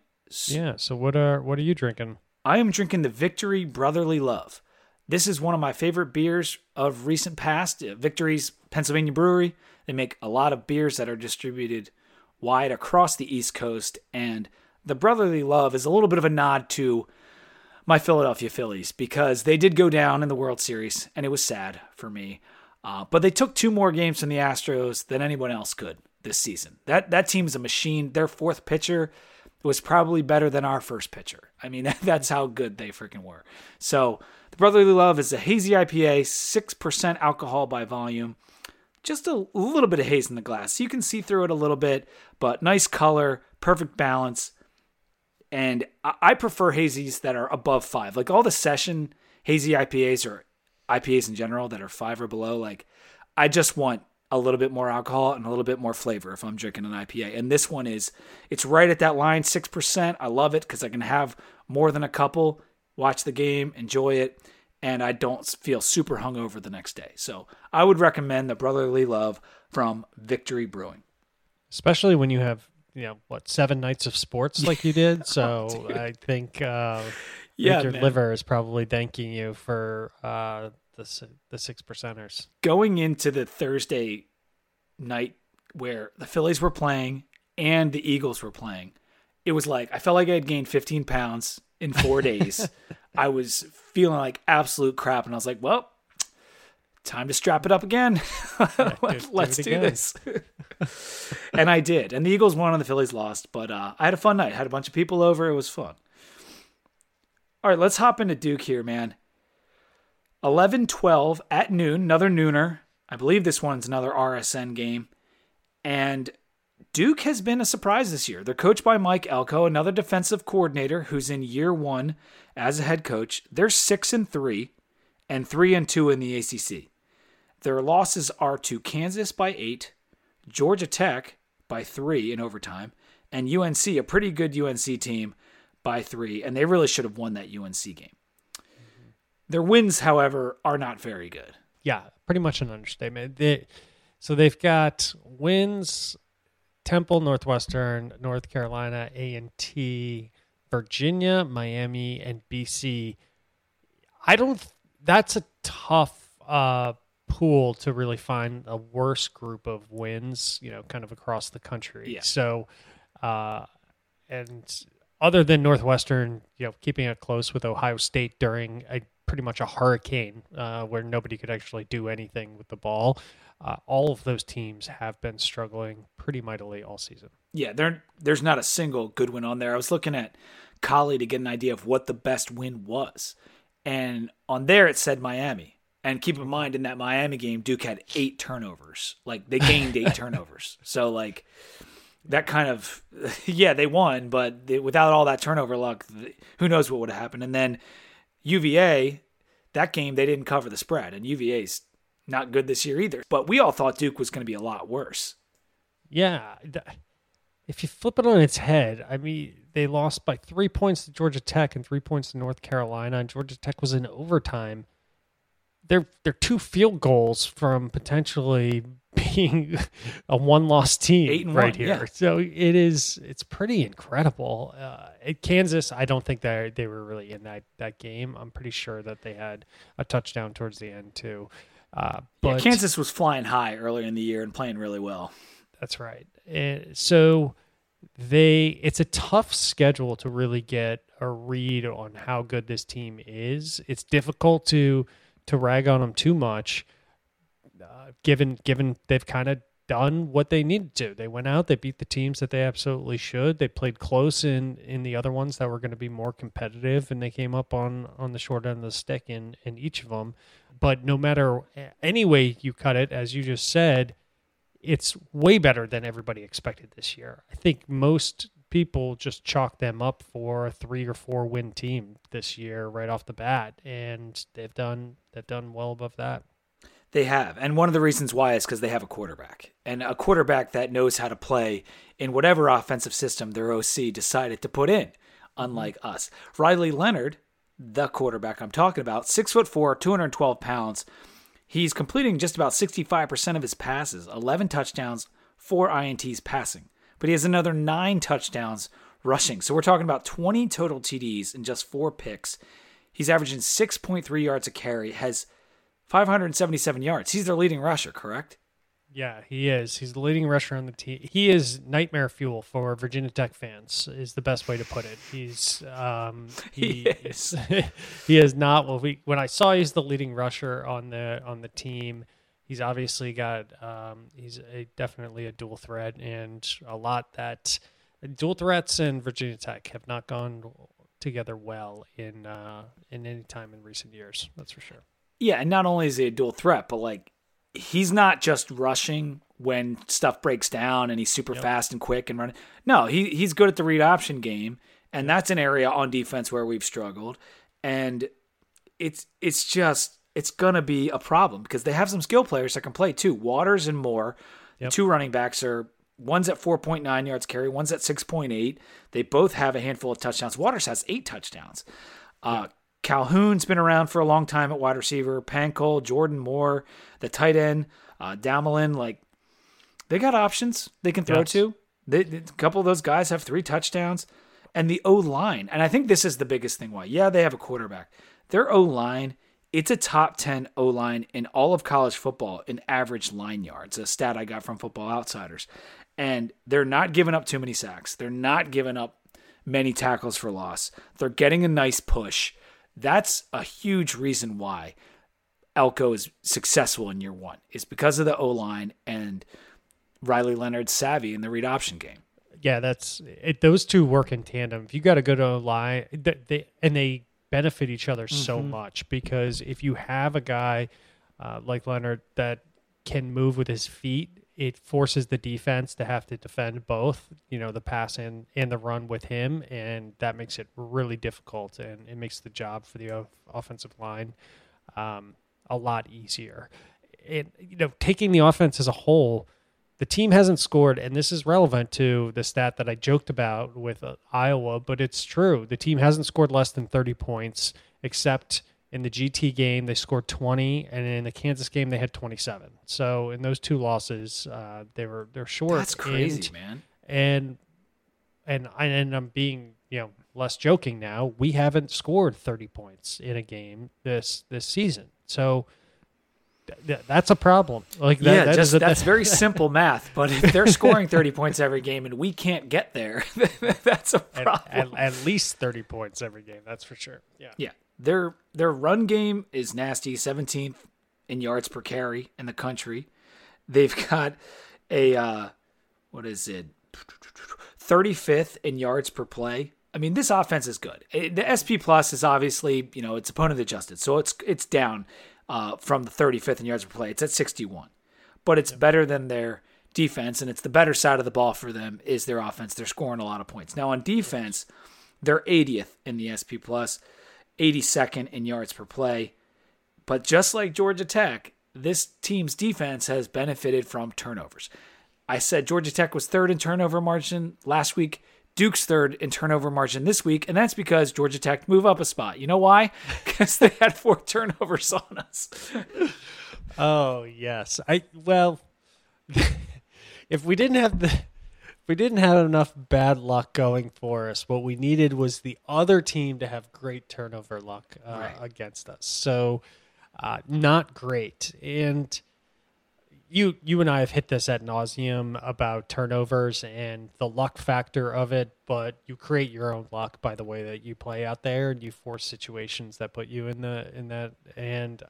Yeah. So what are what are you drinking? I am drinking the Victory Brotherly Love. This is one of my favorite beers of recent past. Victory's Pennsylvania brewery. They make a lot of beers that are distributed wide across the East Coast, and the Brotherly Love is a little bit of a nod to my Philadelphia Phillies because they did go down in the World Series, and it was sad for me. Uh, but they took two more games from the Astros than anyone else could this season. That that team is a machine. Their fourth pitcher was probably better than our first pitcher. I mean, that's how good they freaking were. So the Brotherly Love is a hazy IPA, six percent alcohol by volume. Just a little bit of haze in the glass. You can see through it a little bit, but nice color, perfect balance. And I prefer hazies that are above five. Like all the session hazy IPAs or IPAs in general that are five or below, like I just want a little bit more alcohol and a little bit more flavor if I'm drinking an IPA. And this one is, it's right at that line, 6%. I love it because I can have more than a couple, watch the game, enjoy it, and I don't feel super hungover the next day. So I would recommend the Brotherly Love from Victory Brewing. Especially when you have you know what seven nights of sports like you did. So I think uh, Yeah, think your man. liver is probably thanking you for uh, the the six percenters. going into the Thursday night where the Phillies were playing and the Eagles were playing, it was like I felt like I had gained 15 pounds in four days. I was feeling like absolute crap, and I was like, well, time to strap it up again. do Let's it do again. this. and I did. And the Eagles won and the Phillies lost, but uh, I had a fun night. had a bunch of people over. It was fun. All right, let's hop into Duke here, man. 11 12 at noon, another nooner. I believe this one's another RSN game. And Duke has been a surprise this year. They're coached by Mike Elko, another defensive coordinator who's in year one as a head coach. They're six and three, and three and two in the ACC. Their losses are to Kansas by eight, Georgia Tech by three in overtime, and UNC, a pretty good UNC team, by three. And they really should have won that UNC game. Their wins, however, are not very good. Yeah, pretty much an understatement. They, so they've got wins Temple, Northwestern, North Carolina, A&T, Virginia, Miami, and BC. I don't that's a tough uh, pool to really find a worse group of wins, you know, kind of across the country. Yeah. So uh, and other than Northwestern, you know, keeping it close with Ohio State during a pretty much a hurricane uh, where nobody could actually do anything with the ball. Uh, all of those teams have been struggling pretty mightily all season. Yeah, there there's not a single good win on there. I was looking at Kali to get an idea of what the best win was. And on there it said Miami. And keep in mind in that Miami game Duke had 8 turnovers. Like they gained 8 turnovers. So like that kind of yeah, they won, but they, without all that turnover luck, who knows what would have happened. And then UVA, that game they didn't cover the spread and UVA's not good this year either. But we all thought Duke was going to be a lot worse. Yeah. If you flip it on its head, I mean, they lost by three points to Georgia Tech and three points to North Carolina, and Georgia Tech was in overtime. They're they're two field goals from potentially being a one loss team right one, here. Yeah. So it is it's pretty incredible. Uh, at Kansas, I don't think they they were really in that that game. I'm pretty sure that they had a touchdown towards the end too. Uh, but yeah, Kansas was flying high earlier in the year and playing really well. That's right. And so they it's a tough schedule to really get a read on how good this team is. It's difficult to to rag on them too much, uh, given given they've kind of done what they needed to. They went out, they beat the teams that they absolutely should. They played close in in the other ones that were going to be more competitive, and they came up on on the short end of the stick in in each of them. But no matter any way you cut it, as you just said, it's way better than everybody expected this year. I think most people just chalk them up for a three or four win team this year right off the bat, and they've done they've done well above that. They have, and one of the reasons why is because they have a quarterback, and a quarterback that knows how to play in whatever offensive system their OC decided to put in. Unlike mm-hmm. us, Riley Leonard, the quarterback I'm talking about, six foot four, 212 pounds. He's completing just about 65% of his passes, 11 touchdowns, four INTs passing, but he has another nine touchdowns rushing. So we're talking about 20 total TDs and just four picks. He's averaging 6.3 yards a carry, has 577 yards. He's their leading rusher, correct? Yeah, he is. He's the leading rusher on the team. He is nightmare fuel for Virginia Tech fans. Is the best way to put it. He's um, he, He is. he is not. Well, we when I saw he's the leading rusher on the on the team. He's obviously got. Um, he's a, definitely a dual threat, and a lot that dual threats and Virginia Tech have not gone together well in uh, in any time in recent years. That's for sure. Yeah, and not only is he a dual threat, but like he's not just rushing when stuff breaks down and he's super Yep. fast and quick and running. No, he he's good at the read option game, and that's an area on defense where we've struggled. And it's it's just it's gonna be a problem because they have some skill players that can play too. Waters and Moore, Yep. two running backs are one's at 4.9 yards carry, one's at 6.8. They both have a handful of touchdowns. Waters has eight touchdowns. Uh, Calhoun's been around for a long time at wide receiver. Pancol, Jordan Moore, the tight end, uh, Dalmolin, like they got options they can throw Yes. to. They, they- a couple of those guys have three touchdowns, and the O line. And I think this is the biggest thing. Why? Yeah, they have a quarterback. Their O line. It's a top 10 O line in all of college football in average line yards, a stat I got from Football Outsiders. And they're not giving up too many sacks. They're not giving up many tackles for loss. They're getting a nice push. That's a huge reason why Elko is successful in year one. It's because of the O line and Riley Leonard's savvy in the read option game. Yeah, that's it. Those two work in tandem. If you got a good O line, th- they and they benefit each other so Mm-hmm. much because if you have a guy uh, like Leonard that can move with his feet it forces the defense to have to defend both, you know, the pass and, and the run with him, and that makes it really difficult, and it makes the job for the o- offensive line um, a lot easier. And you know, taking the offense as a whole, the team hasn't scored, and this is relevant to the stat that I joked about with uh, Iowa, but it's true. The team hasn't scored less than 30 points, except in the GT game, they scored 20, and in the Kansas game, they had 27. So in those two losses, uh, they were they're short. That's crazy, and, man. And and I and I'm being you know less joking now. We haven't scored 30 points in a game this this season, so that's a problem. Like that, yeah, that just is a- that's very simple math. But if they're scoring 30 points every game and we can't get there, that's a at, problem. at, at least 30 points every game. That's for sure. Yeah. Yeah, their their run game is nasty, 17th in yards per carry in the country. They've got a uh, what is it, 35th in yards per play. I mean, this offense is good. The SP plus is obviously you know it's opponent adjusted, so it's it's down uh, from the 35th in yards per play. It's at 61, but it's better than their defense, and it's the better side of the ball for them is their offense. They're scoring a lot of points now on defense. They're 80th in the SP plus. 82nd in yards per play. But just like Georgia Tech, this team's defense has benefited from turnovers. I said Georgia Tech was third in turnover margin last week. Duke's third in turnover margin this week, and that's because Georgia Tech move up a spot. You know why? Because they had four turnovers on us. Oh yes. I well, if we didn't have the, if we didn't have enough bad luck going for us, what we needed was the other team to have great turnover luck uh, Right. against us. So, uh, not great. And you you and I have hit this at nauseum about turnovers and the luck factor of it, but you create your own luck by the way that you play out there, and you force situations that put you in the in that and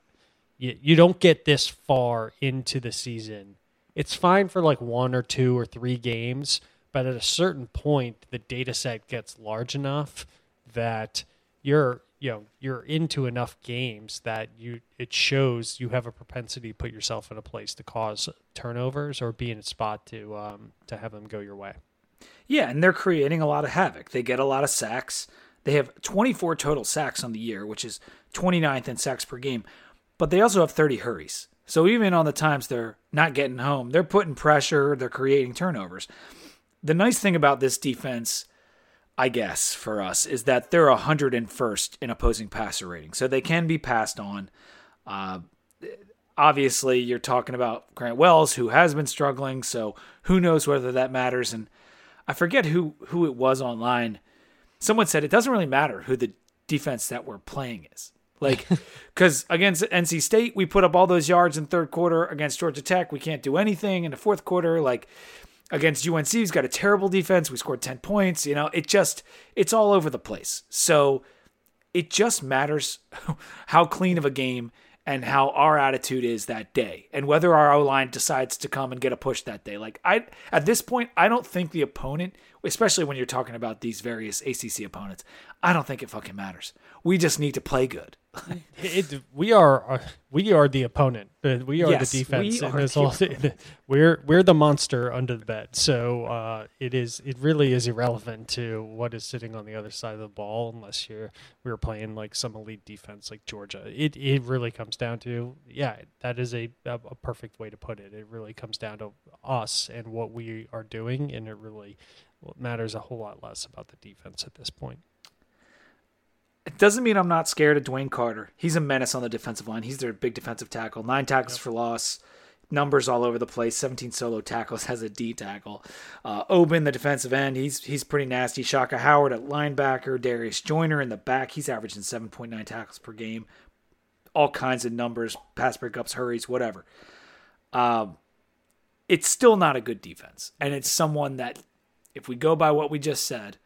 you, you don't get this far into the season. It's fine for like one or two or three games, but at a certain point, the data set gets large enough that you're you know you're into enough games that you it shows you have a propensity to put yourself in a place to cause turnovers or be in a spot to um, to have them go your way. Yeah, and they're creating a lot of havoc. They get a lot of sacks. They have 24 total sacks on the year, which is 29th in sacks per game. But they also have 30 hurries. So even on the times they're not getting home, they're putting pressure, they're creating turnovers. The nice thing about this defense, I guess, for us, is that they're 101st in opposing passer rating. So they can be passed on. Uh, obviously, you're talking about Grant Wells, who has been struggling. So who knows whether that matters. And I forget who who it was online. Someone said it doesn't really matter who the defense that we're playing is. Like, because against NC State, we put up all those yards in third quarter. Against Georgia Tech, we can't do anything in the fourth quarter. Like, against UNC, He's got a terrible defense, we scored 10 points. You know, it just, it's all over the place. So it just matters how clean of a game and how our attitude is that day and whether our O line decides to come and get a push that day. Like I at this point, I don't think the opponent, especially when you're talking about these various ACC opponents, I don't think it fucking matters. We just need to play good. It, we are uh, we are the opponent. We are Yes, the defense we in this whole. we're we're the monster under the bed. So uh, it is it really is irrelevant to what is sitting on the other side of the ball unless you're we are playing like some elite defense like Georgia. It it really comes down to yeah that is a a, a perfect way to put it. It really comes down to us and what we are doing, and it really matters a whole lot less about the defense at this point. It doesn't mean I'm not scared of DeWayne Carter. He's a menace on the defensive line. He's their big defensive tackle. Nine tackles for loss, numbers all over the place. 17 solo tackles has a D tackle. Uh, Oben, the defensive end, he's he's pretty nasty. Shaka Heyward at linebacker. Darius Joiner in the back. He's averaging 7.9 tackles per game. All kinds of numbers, pass breakups, hurries, whatever. Um, it's still not a good defense, and it's someone that, if we go by what we just said,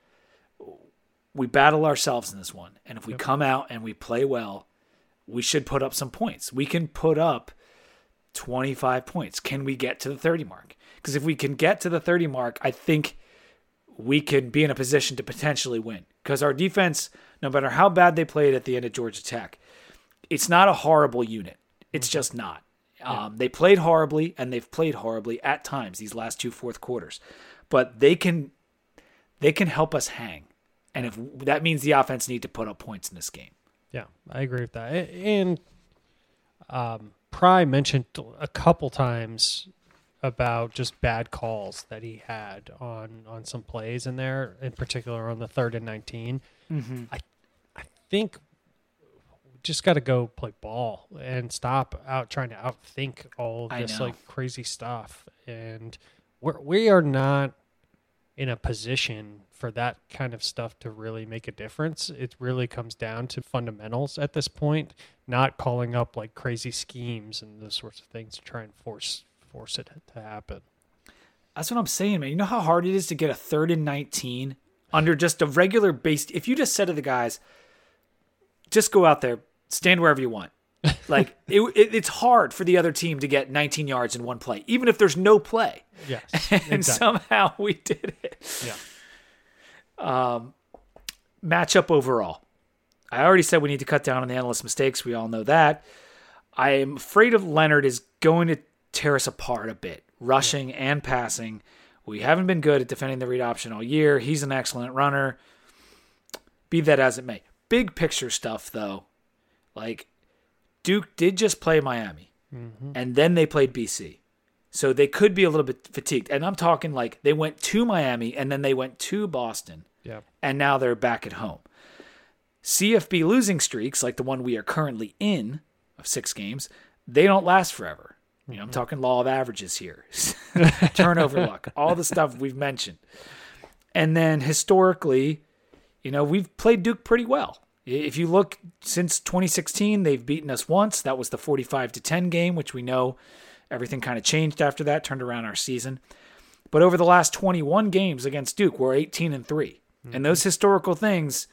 we battle ourselves in this one. And if we come out and we play well, we should put up some points. We can put up 25 points. Can we get to the 30 mark? Because if we can get to the 30 mark, I think we can be in a position to potentially win. Because our defense, no matter how bad they played at the end of Georgia Tech, it's not a horrible unit. It's just not. Um, They played horribly, and they've played horribly at times these last two fourth quarters, but they can they can help us hang, and if that means the offense need to put up points in this game. Yeah, I agree with that. And um, Pry mentioned a couple times about just bad calls that he had on on some plays in there, in particular on the third and 19 Mm-hmm. I I think we just got to go play ball and stop out trying to outthink all this like crazy stuff. And we're we are not in a position for that kind of stuff to really make a difference. It really comes down to fundamentals at this point, not calling up like crazy schemes and those sorts of things to try and force force it to happen. That's what I'm saying, man. You know how hard it is to get a third and 19 under just a regular base. If you just said to the guys, just go out there, stand wherever you want. Like it, it, it's hard for the other team to get 19 yards in one play, even if there's no play. Yes. and exactly. somehow we did it. Yeah. Um, Matchup overall. I already said we need to cut down on the analyst mistakes. We all know that. I am afraid of Leonard is going to tear us apart a bit, rushing and passing. We haven't been good at defending the read option all year. He's an excellent runner. Be that as it may. Big picture stuff, though. Like, Duke did just play Miami, mm-hmm. and then they played BC. So they could be a little bit fatigued. And I'm talking like they went to Miami and then they went to Boston Yeah. and now they're back at home. CFB losing streaks, like the one we are currently in of six games, they don't last forever. You know, I'm mm-hmm. talking law of averages here, turnover luck, all the stuff we've mentioned. And then historically, you know, we've played Duke pretty well. If you look since 2016, they've beaten us once. That was the 45 to 10 game, which we know everything kind of changed after that, turned around our season. But over the last 21 games against Duke, we're 18 and 3. And those historical things,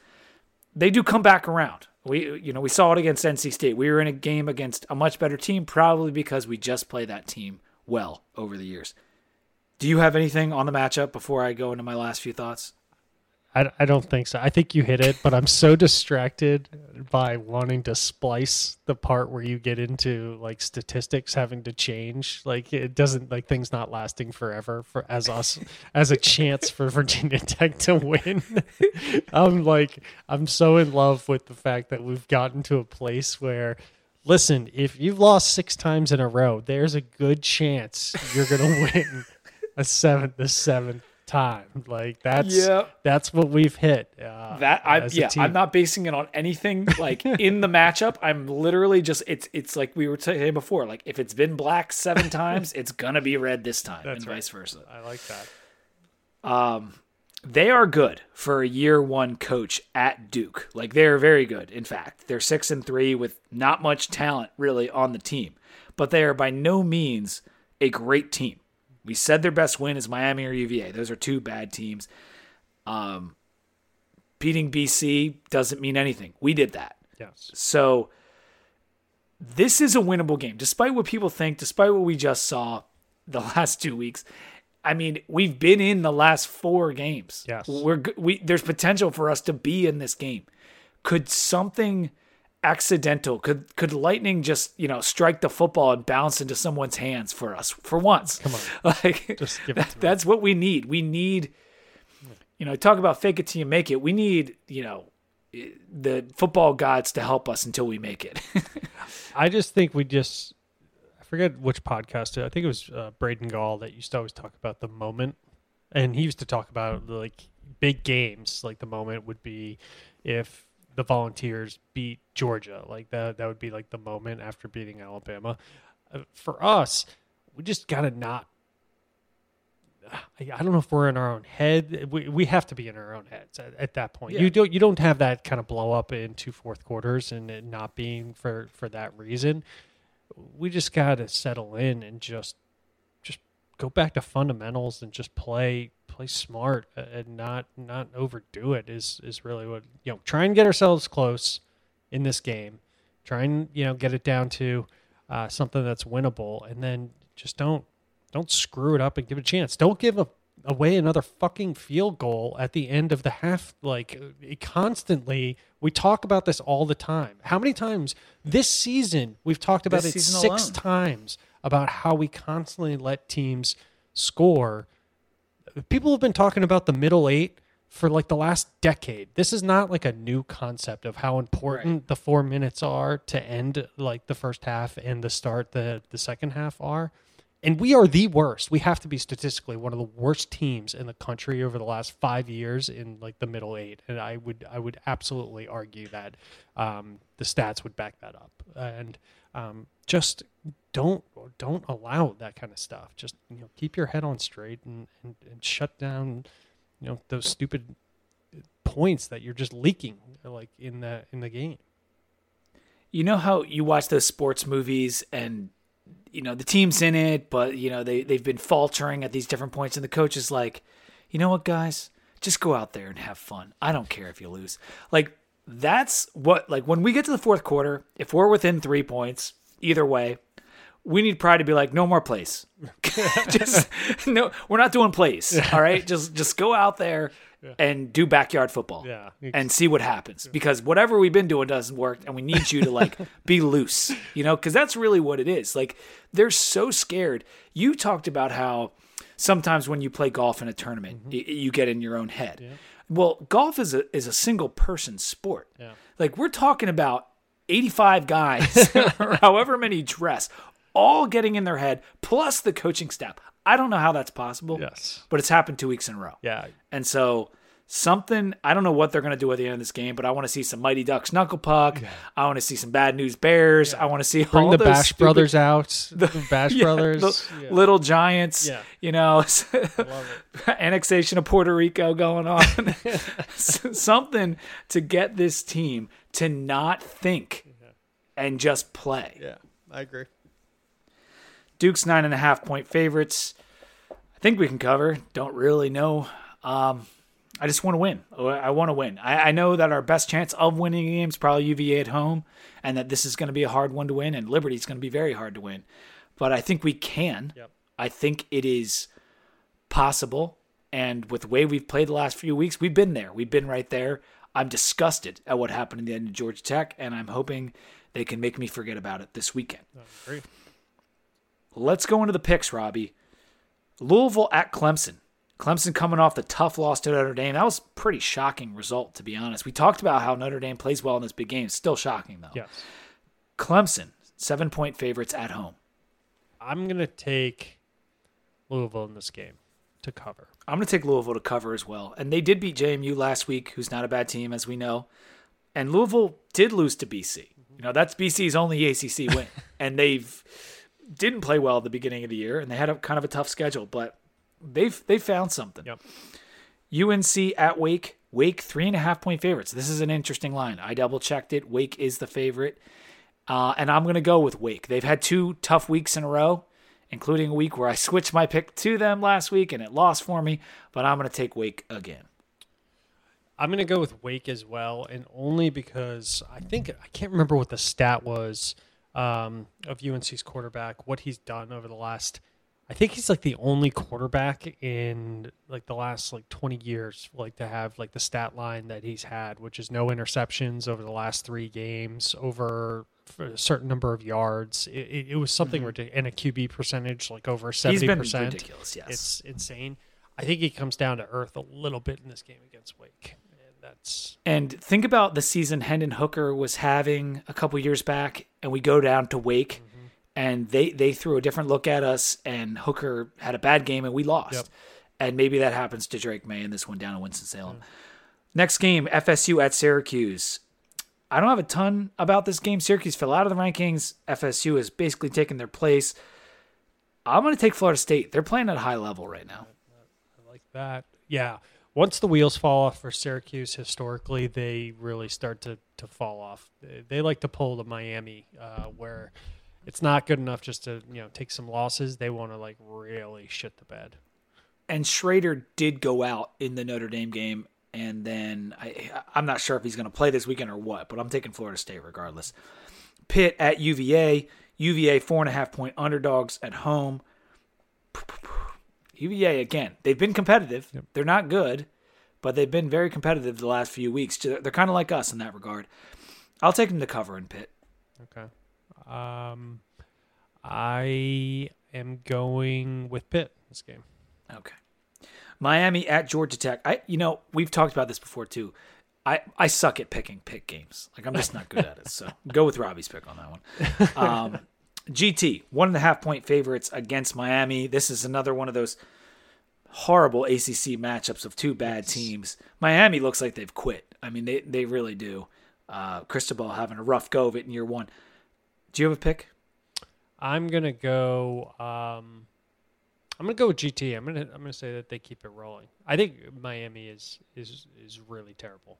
they do come back around. We you know, we saw it against NC State. We were in a game against a much better team probably because we just play that team well over the years. Do you have anything on the matchup before I go into my last few thoughts? I, I don't think so. I think you hit it, but I'm so distracted by wanting to splice the part where you get into like statistics having to change. Like it doesn't like things not lasting forever for as us as a chance for Virginia Tech to win. I'm like I'm so in love with the fact that we've gotten to a place where listen, if you've lost six times in a row, there's a good chance you're gonna win a seventh the seventh time. Like that's Yep. that's what we've hit. Uh, That I yeah. I'm not basing it on anything like in the matchup. I'm literally just it's it's like we were saying before. Like if it's been black seven times, it's gonna be red this time, That's and right. vice versa. I like that. Um, They are good for a year one coach at Duke. Like they're very good. In fact, they're six and three with not much talent really on the team, but they are by no means a great team. We said their best win is Miami or UVA. Those are two bad teams. Um, beating BC doesn't mean anything. We did that. Yes. So this is a winnable game, despite what people think, despite what we just saw the last two weeks. I mean, we've been in the last four games. Yes. we're we. There's potential for us to be in this game. Could something accidental? Could could lightning just you know strike the football and bounce into someone's hands for us for once? Come on. like Just give it that- that's what we need. We need, you know, talk about fake it till you make it. We need, you know, the football gods to help us until we make it. I just think we just I forget which podcast. I think it was uh, Braden Gall that used to always talk about the moment, and he used to talk about like big games. Like the moment would be if the Volunteers beat Georgia. Like that that would be like the moment after beating Alabama. Uh, for us, we just gotta not. I I don't know if we're in our own head. We we have to be in our own heads at, at that point. Yeah. You don't you don't have that kind of blow up into fourth quarters and it not being for for that reason. We just got to settle in and just just go back to fundamentals and just play play smart and not not overdo it is is really what you know. Try and get ourselves close in this game. Try and you know get it down to uh, something that's winnable, and then just don't don't screw it up and give it a chance. Don't give a, away another fucking field goal at the end of the half. Like it constantly, we talk about this all the time. How many times this season we've talked about This it six alone. times about how we constantly let teams score. People have been talking about the middle eight for like the last decade. This is not like a new concept of how important the four minutes are to end like the first half and the start the the second half are. And we are the worst. We have to be statistically one of the worst teams in the country over the last five years in like the middle eight. And I would I would absolutely argue that um, the stats would back that up. And um, just don't don't allow that kind of stuff. Just you know keep your head on straight and, and, and shut down you know those stupid points that you're just leaking like in the in the game. You know how you watch those sports movies and you know the team's in it, but you know they they've been faltering at these different points, and the coach is like, you know what, guys, just go out there and have fun. I don't care if you lose. Like that's what like when we get to the fourth quarter, if we're within three points, either way, we need Pry to be like, no more plays. just no, we're not doing plays. All right, just just go out there and do backyard football. Yeah. and see what happens because whatever we've been doing doesn't work, and we need you to like be loose. You know, because that's really what it is. Like they're so scared. You talked about how sometimes when you play golf in a tournament, mm-hmm. y- you get in your own head. Well, golf is a is a single person sport. Yeah. Like we're talking about 85 guys or however many dress all getting in their head plus the coaching staff. I don't know how that's possible. Yes. But it's happened 2 weeks in a row. Yeah. And so something I don't know what they're going to do at the end of this game, but I want to see some Mighty Ducks knuckle puck. I want to see some Bad News Bears. I want to see Bring all the those Bash stupid- Brothers out. The, Bash Yeah, Brothers. the Yeah. Little Giants. Yeah. You know, annexation of Puerto Rico going on. Something to get this team to not think and just play. Yeah, I agree. Duke's nine and a half point favorites. I think we can cover. Don't really know. Um, I just want to win. Oh, I want to win. I, I know that our best chance of winning a game is probably UVA at home, and that this is going to be a hard one to win, and Liberty is going to be very hard to win. But I think we can. Yep. I think it is possible. And with the way we've played the last few weeks, we've been there. We've been right there. I'm disgusted at what happened at the end of Georgia Tech, and I'm hoping they can make me forget about it this weekend. Let's go into the picks, Robbie. Louisville at Clemson. Clemson coming off the tough loss to Notre Dame. That was a pretty shocking result, to be honest. We talked about how Notre Dame plays well in this big game. Still shocking, though. Yes. Clemson, seven point favorites at home. I'm gonna take Louisville in this game to cover. I'm going to take Louisville to cover as well. And they did beat JMU last week, who's not a bad team, as we know. And Louisville did lose to BC. You know, that's BC's only ACC win. and they've didn't play well at the beginning of the year, and they had a kind of a tough schedule, but they've they found something. Yep. UNC at Wake. Wake three and a half point favorites. This is an interesting line. I double checked it. Wake is the favorite, uh, and I'm going to go with Wake. They've had two tough weeks in a row, including a week where I switched my pick to them last week and it lost for me. But I'm going to take Wake again. I'm going to go with Wake as well, and only because I think I can't remember what the stat was um, of UNC's quarterback, what he's done over the last. I think he's like the only quarterback in like the last like 20 years, like to have like the stat line that he's had, which is no interceptions over the last three games, over a certain number of yards. It, it, it was something mm-hmm. ridiculous, and a QB percentage like over 70 He's been ridiculous, yes. it's insane. I think he comes down to earth a little bit in this game against Wake, and that's And think about the season Hendon Hooker was having a couple years back, and we go down to Wake, mm-hmm. And they they threw a different look at us, and Hooker had a bad game, and we lost. Yep. And maybe that happens to Drake Maye in this one down in Winston Salem. Next game, FSU at Syracuse. I don't have a ton about this game. Syracuse fell out of the rankings. FSU has basically taken their place. I'm going to take Florida State. They're playing at a high level right now. I like that. Yeah. Once the wheels fall off for Syracuse, historically, they really start to, to fall off. They, they like to pull the Miami, uh, where it's not good enough just to you know take some losses. They want to like really shit the bed. and Shrader did go out in the Notre Dame game, and then I, I'm not sure if he's going to play this weekend or what, but I'm taking Florida State regardless. Pitt at UVA, UVA four and a half point underdogs at home. UVA again. They've been competitive. They're not good, but they've been very competitive the last few weeks. They're kind of like us in that regard. I'll take them to cover in Pitt. Okay. Um, I am going with Pitt this game. Okay. Miami at Georgia Tech. I you know, we've talked about this before too. I, I suck at picking pick games. Like I'm just not good at it. So go with Robbie's pick on that one. Um, GT one and a half point favorites against Miami. This is another one of those horrible ACC matchups of two bad teams. Miami looks like they've quit. I mean, they they really do. Uh, Cristobal having a rough go of it in year one. Do you have a pick? I'm gonna go. Um, I'm gonna go with GT. I'm gonna I'm gonna say that they keep it rolling. I think Miami is is is really terrible.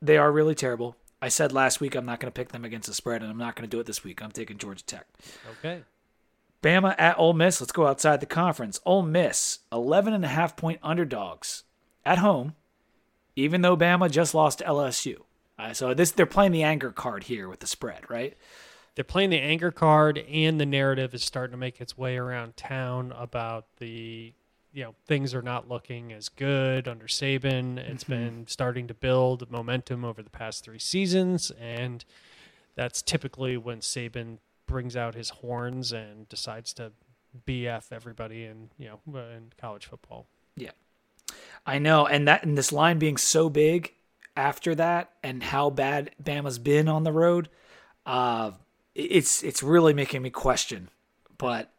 They are really terrible. I said last week I'm not going to pick them against the spread, and I'm not going to do it this week. I'm taking Georgia Tech. Okay. Bama at Ole Miss. Let's go outside the conference. Ole Miss, 11 and a half point underdogs at home, even though Bama just lost to LSU. Uh, so this they're playing the anger card here with the spread, right? They're playing the anger card, and the narrative is starting to make its way around town about the, you know, things are not looking as good under Saban. It's Mm-hmm. been starting to build momentum over the past three seasons, and that's typically when Saban brings out his horns and decides to BF everybody in, you know, in college football. Yeah. I know, and that and this line being so big after that, and how bad Bama's been on the road, uh, it's it's really making me question. But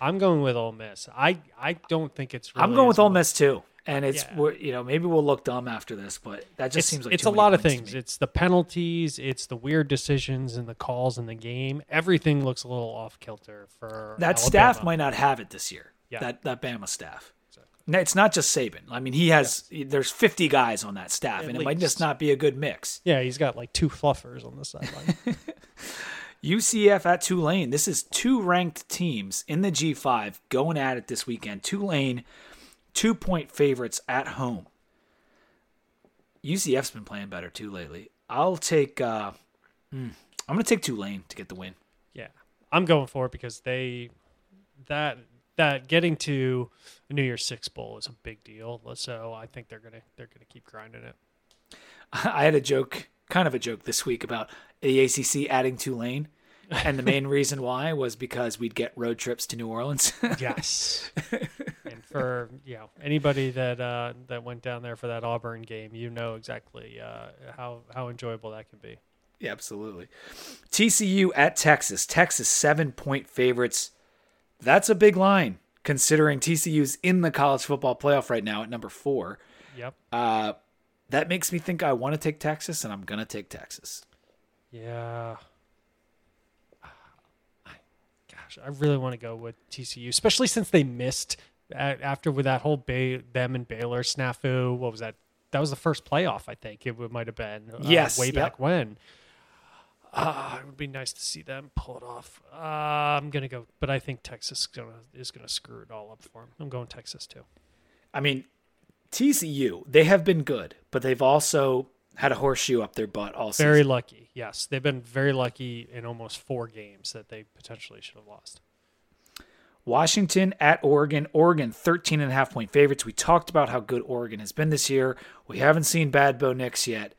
I'm going with Ole Miss. I I don't think it's. Really I'm going with Ole Miss too. And it's Yeah. you know maybe we'll look dumb after this, but that just it's, seems like it's a lot of things. It's the penalties, it's the weird decisions and the calls in the game. Everything looks a little off kilter for that staff might not have it this year. Yeah. That that Bama staff. No, it's not just Saban. I mean, he has there's 50 guys on that staff, At and it might just not be a good mix. Yeah, he's got like two fluffers on the sideline. UCF at Tulane. This is two ranked teams in the G5 going at it this weekend. Tulane, two point favorites at home. UCF's been playing better too lately. I'll take. Uh, hmm, I'm going to take Tulane to get the win. yeah, I'm going for it because they that that getting to a New Year's Six bowl is a big deal. So I think they're gonna they're gonna keep grinding it. I had a joke, kind of a joke this week about the ACC adding Tulane, and the main reason why was because we'd get road trips to New Orleans. Yes. and for you know anybody that uh, that went down there for that Auburn game, you know exactly uh, how how enjoyable that can be. Yeah, absolutely. TCU at Texas. Texas seven point favorites. That's a big line considering TCU's in the college football playoff right now at number four. Yep. Uh, that makes me think I want to take Texas, and I'm gonna take Texas. Yeah. Gosh, I really want to go with TCU, especially since they missed after with that whole Bay, them and Baylor snafu. What was that? That was the first playoff, I think it might have been. uh, Yes, way yep. back when. Uh, it would be nice to see them pull it off. Uh, I'm gonna go, but I think Texas is gonna, is gonna screw it all up for them. I'm going Texas too. I mean, TCU they have been good, but they've also had a horseshoe up their butt all season. Very lucky. Yes, they've been very lucky in almost four games that they potentially should have lost. Washington at Oregon. Oregon 13 and a half point favorites. We talked about how good Oregon has been this year. We haven't seen bad Bo Nix yet.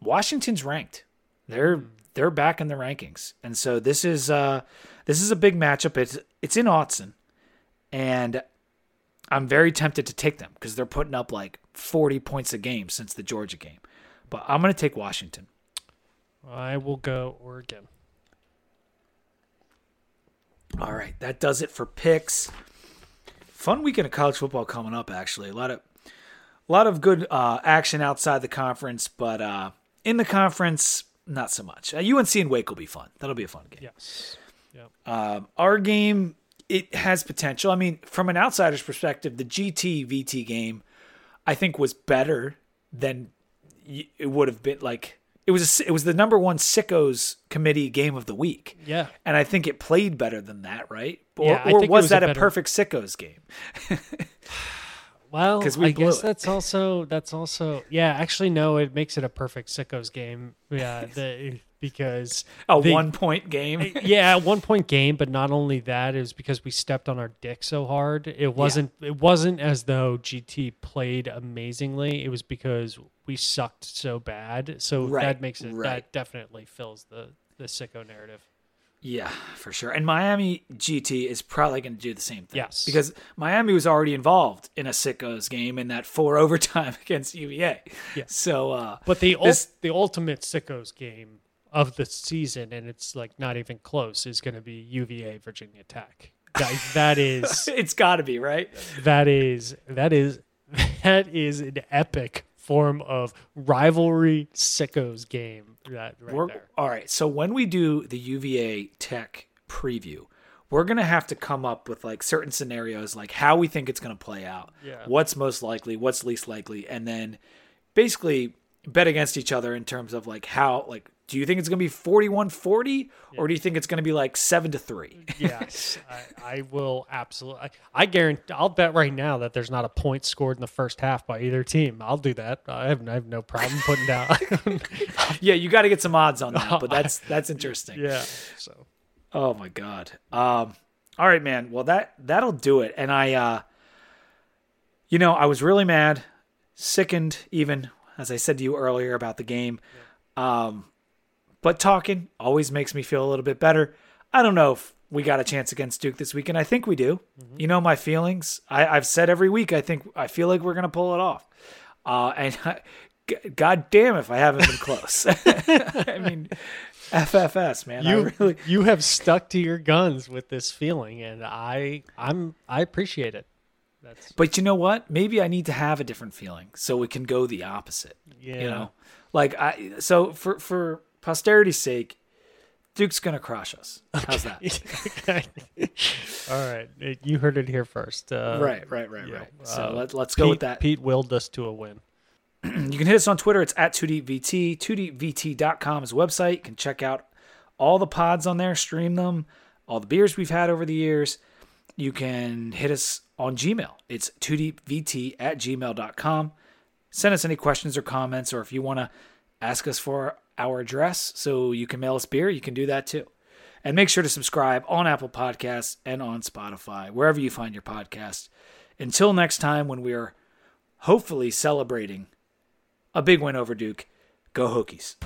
Washington's ranked. They're they're back in the rankings. And so this is uh this is a big matchup. It's it's in Autzen. And I'm very tempted to take them because they're putting up like 40 points a game since the Georgia game. But I'm going to take Washington. I will go Oregon. All right, that does it for picks. Fun weekend of college football coming up. Actually, a lot of a lot of good uh, action outside the conference, but uh, in the conference, not so much. Uh, UNC and Wake will be fun. That'll be a fun game. Yes. Yep. Um, our game, it has potential. I mean, from an outsider's perspective, the GT VT game, I think, was better than it would have been. Like it was, a, it was the number one sickos committee game of the week. Yeah. and I think it played better than that, right? Or, Yeah, or was, was that a better- perfect sickos game? Well, we I guess it. that's also that's also yeah. Actually, no, it makes it a perfect sickos game. Yeah, the, because A the- one point game. yeah, one point game. But not only that is because we stepped on our dick so hard. It wasn't. It wasn't as though GT played amazingly. It was because we sucked so bad. So Right, that makes it. right. That definitely fills the the sicko narrative. Yeah, for sure. And Miami GT is probably going to do the same thing. Yes. Because Miami was already involved in a sickos game in that four overtime against UVA. Yeah. So, uh, But the ul- the ultimate sickos game of the season, and it's like not even close, is going to be UVA Virginia Tech. That, that is it's got to be, right? that is that is that is an epic form of rivalry sickos game. That right We're, there. all right. So, when we do the UVA Tech preview, we're going to have to come up with like certain scenarios, like how we think it's going to play out, Yeah. what's most likely, what's least likely, and then basically bet against each other in terms of like how, like, do you think it's going to be 41 40 or do you think it's going to be like 7 to 3? Yes, I, I will absolutely. I, I guarantee. I'll bet right now that there's not a point scored in the first half by either team. I'll do that. I have, I have no problem putting down. yeah, you got to get some odds on that, but that's that's interesting. yeah. So Oh my god. Um all right man. Well that that'll do it. And I uh you know, I was really mad, sickened even as I said to you earlier about the game. Um but talking always makes me feel a little bit better. I don't know if we got a chance against Duke this weekend. I think we do. You know my feelings. I, I've said every week. I think I feel like we're gonna pull it off. Uh, and g- God damn if I haven't been close. I mean, FFS man. I you really you have stuck to your guns with this feeling, and I I'm I appreciate it. That's But you know what? Maybe I need to have a different feeling so it can go the opposite. yeah. You know, like I. So for for posterity's sake, Duke's gonna crush us. How's that? All right, you heard it here first. Uh, right, right, right, yeah, right. So uh, let, let's go with that. Pete willed us to a win. You can hit us on Twitter. It's at 2DVT. 2DVT.com is a website. You can check out all the pods on there, stream them, all the beers we've had over the years. You can hit us on Gmail. It's 2DVT at gmail.com. Send us any questions or comments, or if you want to ask us for our address so you can mail us beer, you can do that too. And make sure to subscribe on Apple Podcasts and on Spotify, wherever you find your podcast. Until next time, when we are hopefully celebrating a big win over Duke. Go Hokies.